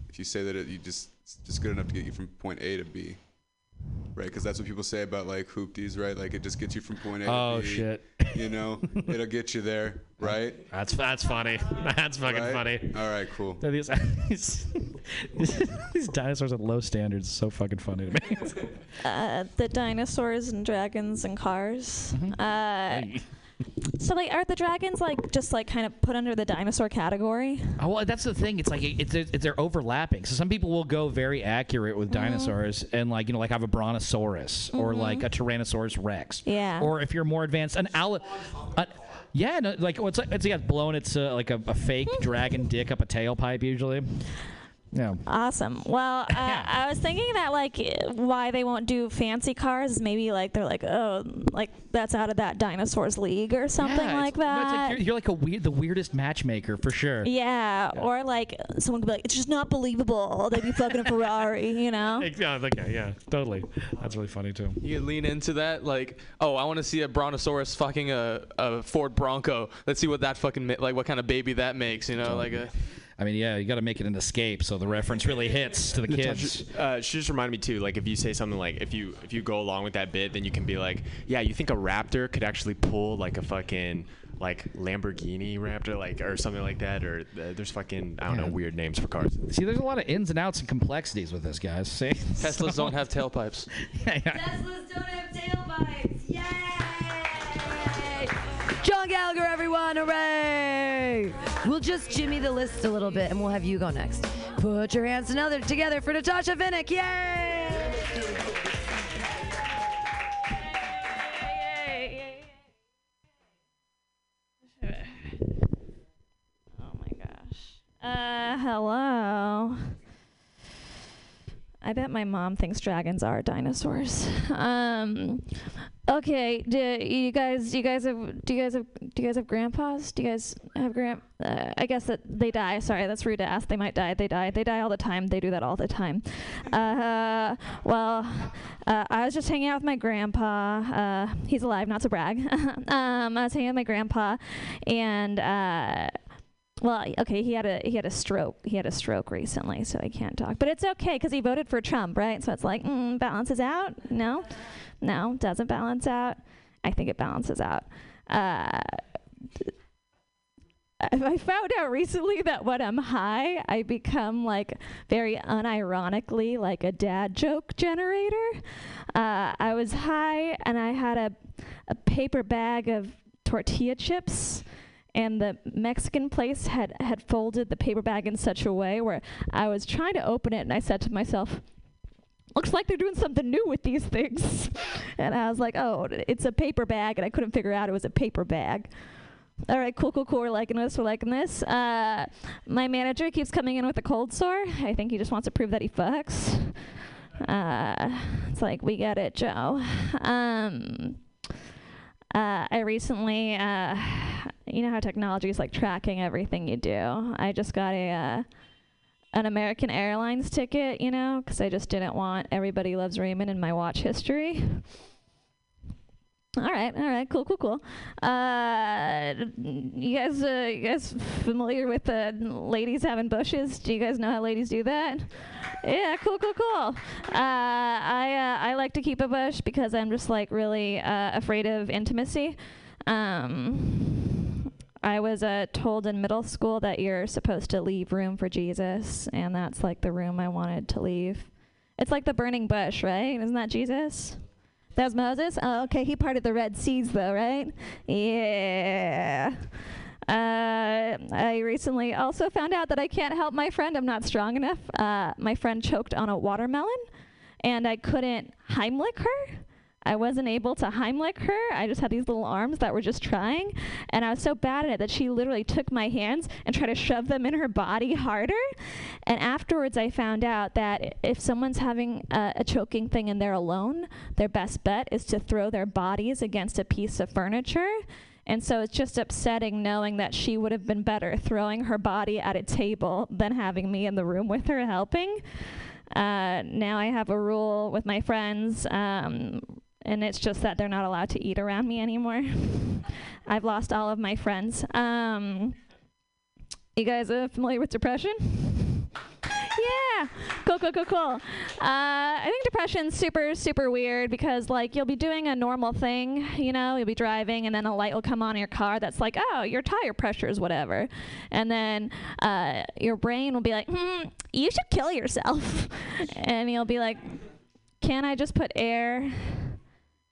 if you say that it, you just it's just good enough to get you from point A to B, right? Because that's what people say about like hoopties, right? Like it just gets you from point A Oh, to B. shit. You know, it'll get you there, right? That's that's funny. That's fucking Right? funny. All right, cool. These, these, these dinosaurs at low standards is so fucking funny to me. Uh, the dinosaurs and dragons and cars. Uh, so like, are the dragons like just like kind of put under the dinosaur category? Oh, well, that's the thing. It's like it- it's, it's they're overlapping. So some people will go very accurate with Mm-hmm. dinosaurs and like you know like I have a brontosaurus or Mhm. like a tyrannosaurus rex. Yeah. Or if you're more advanced, an al. a- yeah, no, like oh, it's like it's yeah, blown its uh, like a, a fake Hmm. dragon dick up a tailpipe usually. Yeah. Awesome. Well, uh, I was thinking that like uh, why they won't do fancy cars is maybe like they're like oh like that's out of that dinosaurs league or something Yeah, like it's- no, it's that. you're, you're like a weird, the weirdest matchmaker for sure. yeah, or like someone could be like, it's just not believable. They'd be fucking a Ferrari, you know? Yeah, okay, yeah, totally. That's really funny too. You lean into that, like, oh, I want to see a brontosaurus fucking a, a Ford Bronco. Let's see what that fucking ma- like, what kind of baby that makes, you know, like a. I mean, yeah, you got to make it an escape so the reference really hits to the kids. Uh, she just reminded me too. Like if you say something like if you if you go along with that bit, then you can be like, yeah, you think a Raptor could actually pull like a fucking like Lamborghini Raptor, like or something like that, or uh, there's fucking I don't know weird names for cars. See, there's a lot of ins and outs and complexities with this, guys. See, Teslas don't have tailpipes. Teslas don't have tailpipes. Yay! John Gallagher, everyone, hooray! We'll just jimmy the list a little bit and we'll have you go next. Put your hands another together for Natasha Vinnick. Yay! Oh my gosh. Uh, hello. I bet my mom thinks dragons are dinosaurs. Um, okay, do you guys, do you guys have, do you guys have, do you guys have grandpas? Do you guys have grand? Uh, I guess that they die. Sorry, that's rude to ask. They might die. They die. They die all the time. They do that all the time. Uh, well, uh, I was just hanging out with my grandpa. Uh, he's alive, not to brag. um, I was hanging out with my grandpa, and. Well, okay, he had a he had a stroke. He had a stroke recently, so he can't talk. But it's okay because he voted for Trump, right? So it's like mm, balances out. No, no, doesn't balance out. I think it balances out. Uh, I found out recently that when I'm high, I become like very unironically like a dad joke generator. Uh, I was high and I had a a paper bag of tortilla chips and the Mexican place had had folded the paper bag in such a way where I was trying to open it and I said to myself, looks like they're doing something new with these things. and I was like, oh, it's a paper bag, and I couldn't figure out it was a paper bag. All right, cool, cool, cool. We're liking this. We're liking this. Uh, my manager keeps coming in with a cold sore. I think he just wants to prove that he fucks. Uh, it's like, we get it, Joe. Um, uh, I recently, uh, you know how technology is like tracking everything you do. I just got a uh, an American Airlines ticket, you know, because I just didn't want Everybody Loves Raymond in my watch history. All right, all right, cool, cool, cool. Uh, you guys, uh, you guys familiar with uh, ladies having bushes? Do you guys know how ladies do that? Yeah, cool, cool, cool. Uh, I uh, I like to keep a bush because I'm just like really uh, afraid of intimacy. Um, I was uh, told in middle school that you're supposed to leave room for Jesus, and that's like the room I wanted to leave. It's like the burning bush, right? Isn't that Jesus? That was Moses? Oh, okay, he parted the Red Seas, though, right? Yeah. Uh, I recently also found out that I can't help my friend. I'm not strong enough. Uh, my friend choked on a watermelon, and I couldn't Heimlich her. I wasn't able to Heimlich her. I just had these little arms that were just trying, and I was so bad at it that she literally took my hands and tried to shove them in her body harder. And afterwards, I found out that if someone's having a, choking thing and they're alone, their best bet is to throw their bodies against a piece of furniture. And so it's just upsetting knowing that she would have been better throwing her body at a table than having me in the room with her helping. Uh, now I have a rule with my friends, um, and it's just that they're not allowed to eat around me anymore. I've lost all of my friends. Um, you guys are familiar with depression? yeah. Cool, cool, cool, cool. Uh, I think depression's super, super weird because, like, you'll be doing a normal thing, you know, you'll be driving, and then a light will come on in your car that's like, oh, your tire pressure is whatever. And then uh, your brain will be like, hmm, you should kill yourself. and you'll be like, can I just put air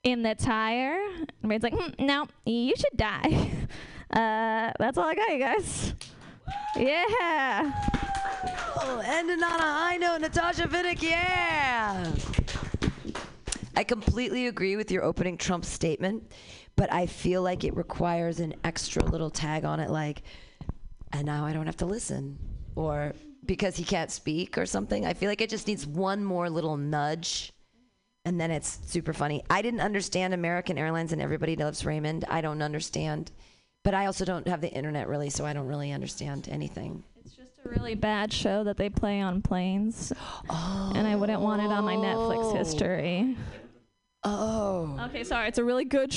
in the tire? And brain's like, hmm, no, you should die. Uh, that's all I got, you guys. Yeah. Oh, ending on a high note, Natasha Vinnick, yeah. I completely agree with your opening Trump statement, but I feel like it requires an extra little tag on it, like, and now I don't have to listen, or because he can't speak or something. I feel like it just needs one more little nudge, and then it's super funny. I didn't understand American Airlines and Everybody Loves Raymond. I don't understand, but I also don't have the internet really, so I don't really understand anything. It's just a really bad show that they play on planes. And I wouldn't want it on my Netflix oh. history. Oh. Okay, sorry. It's a really good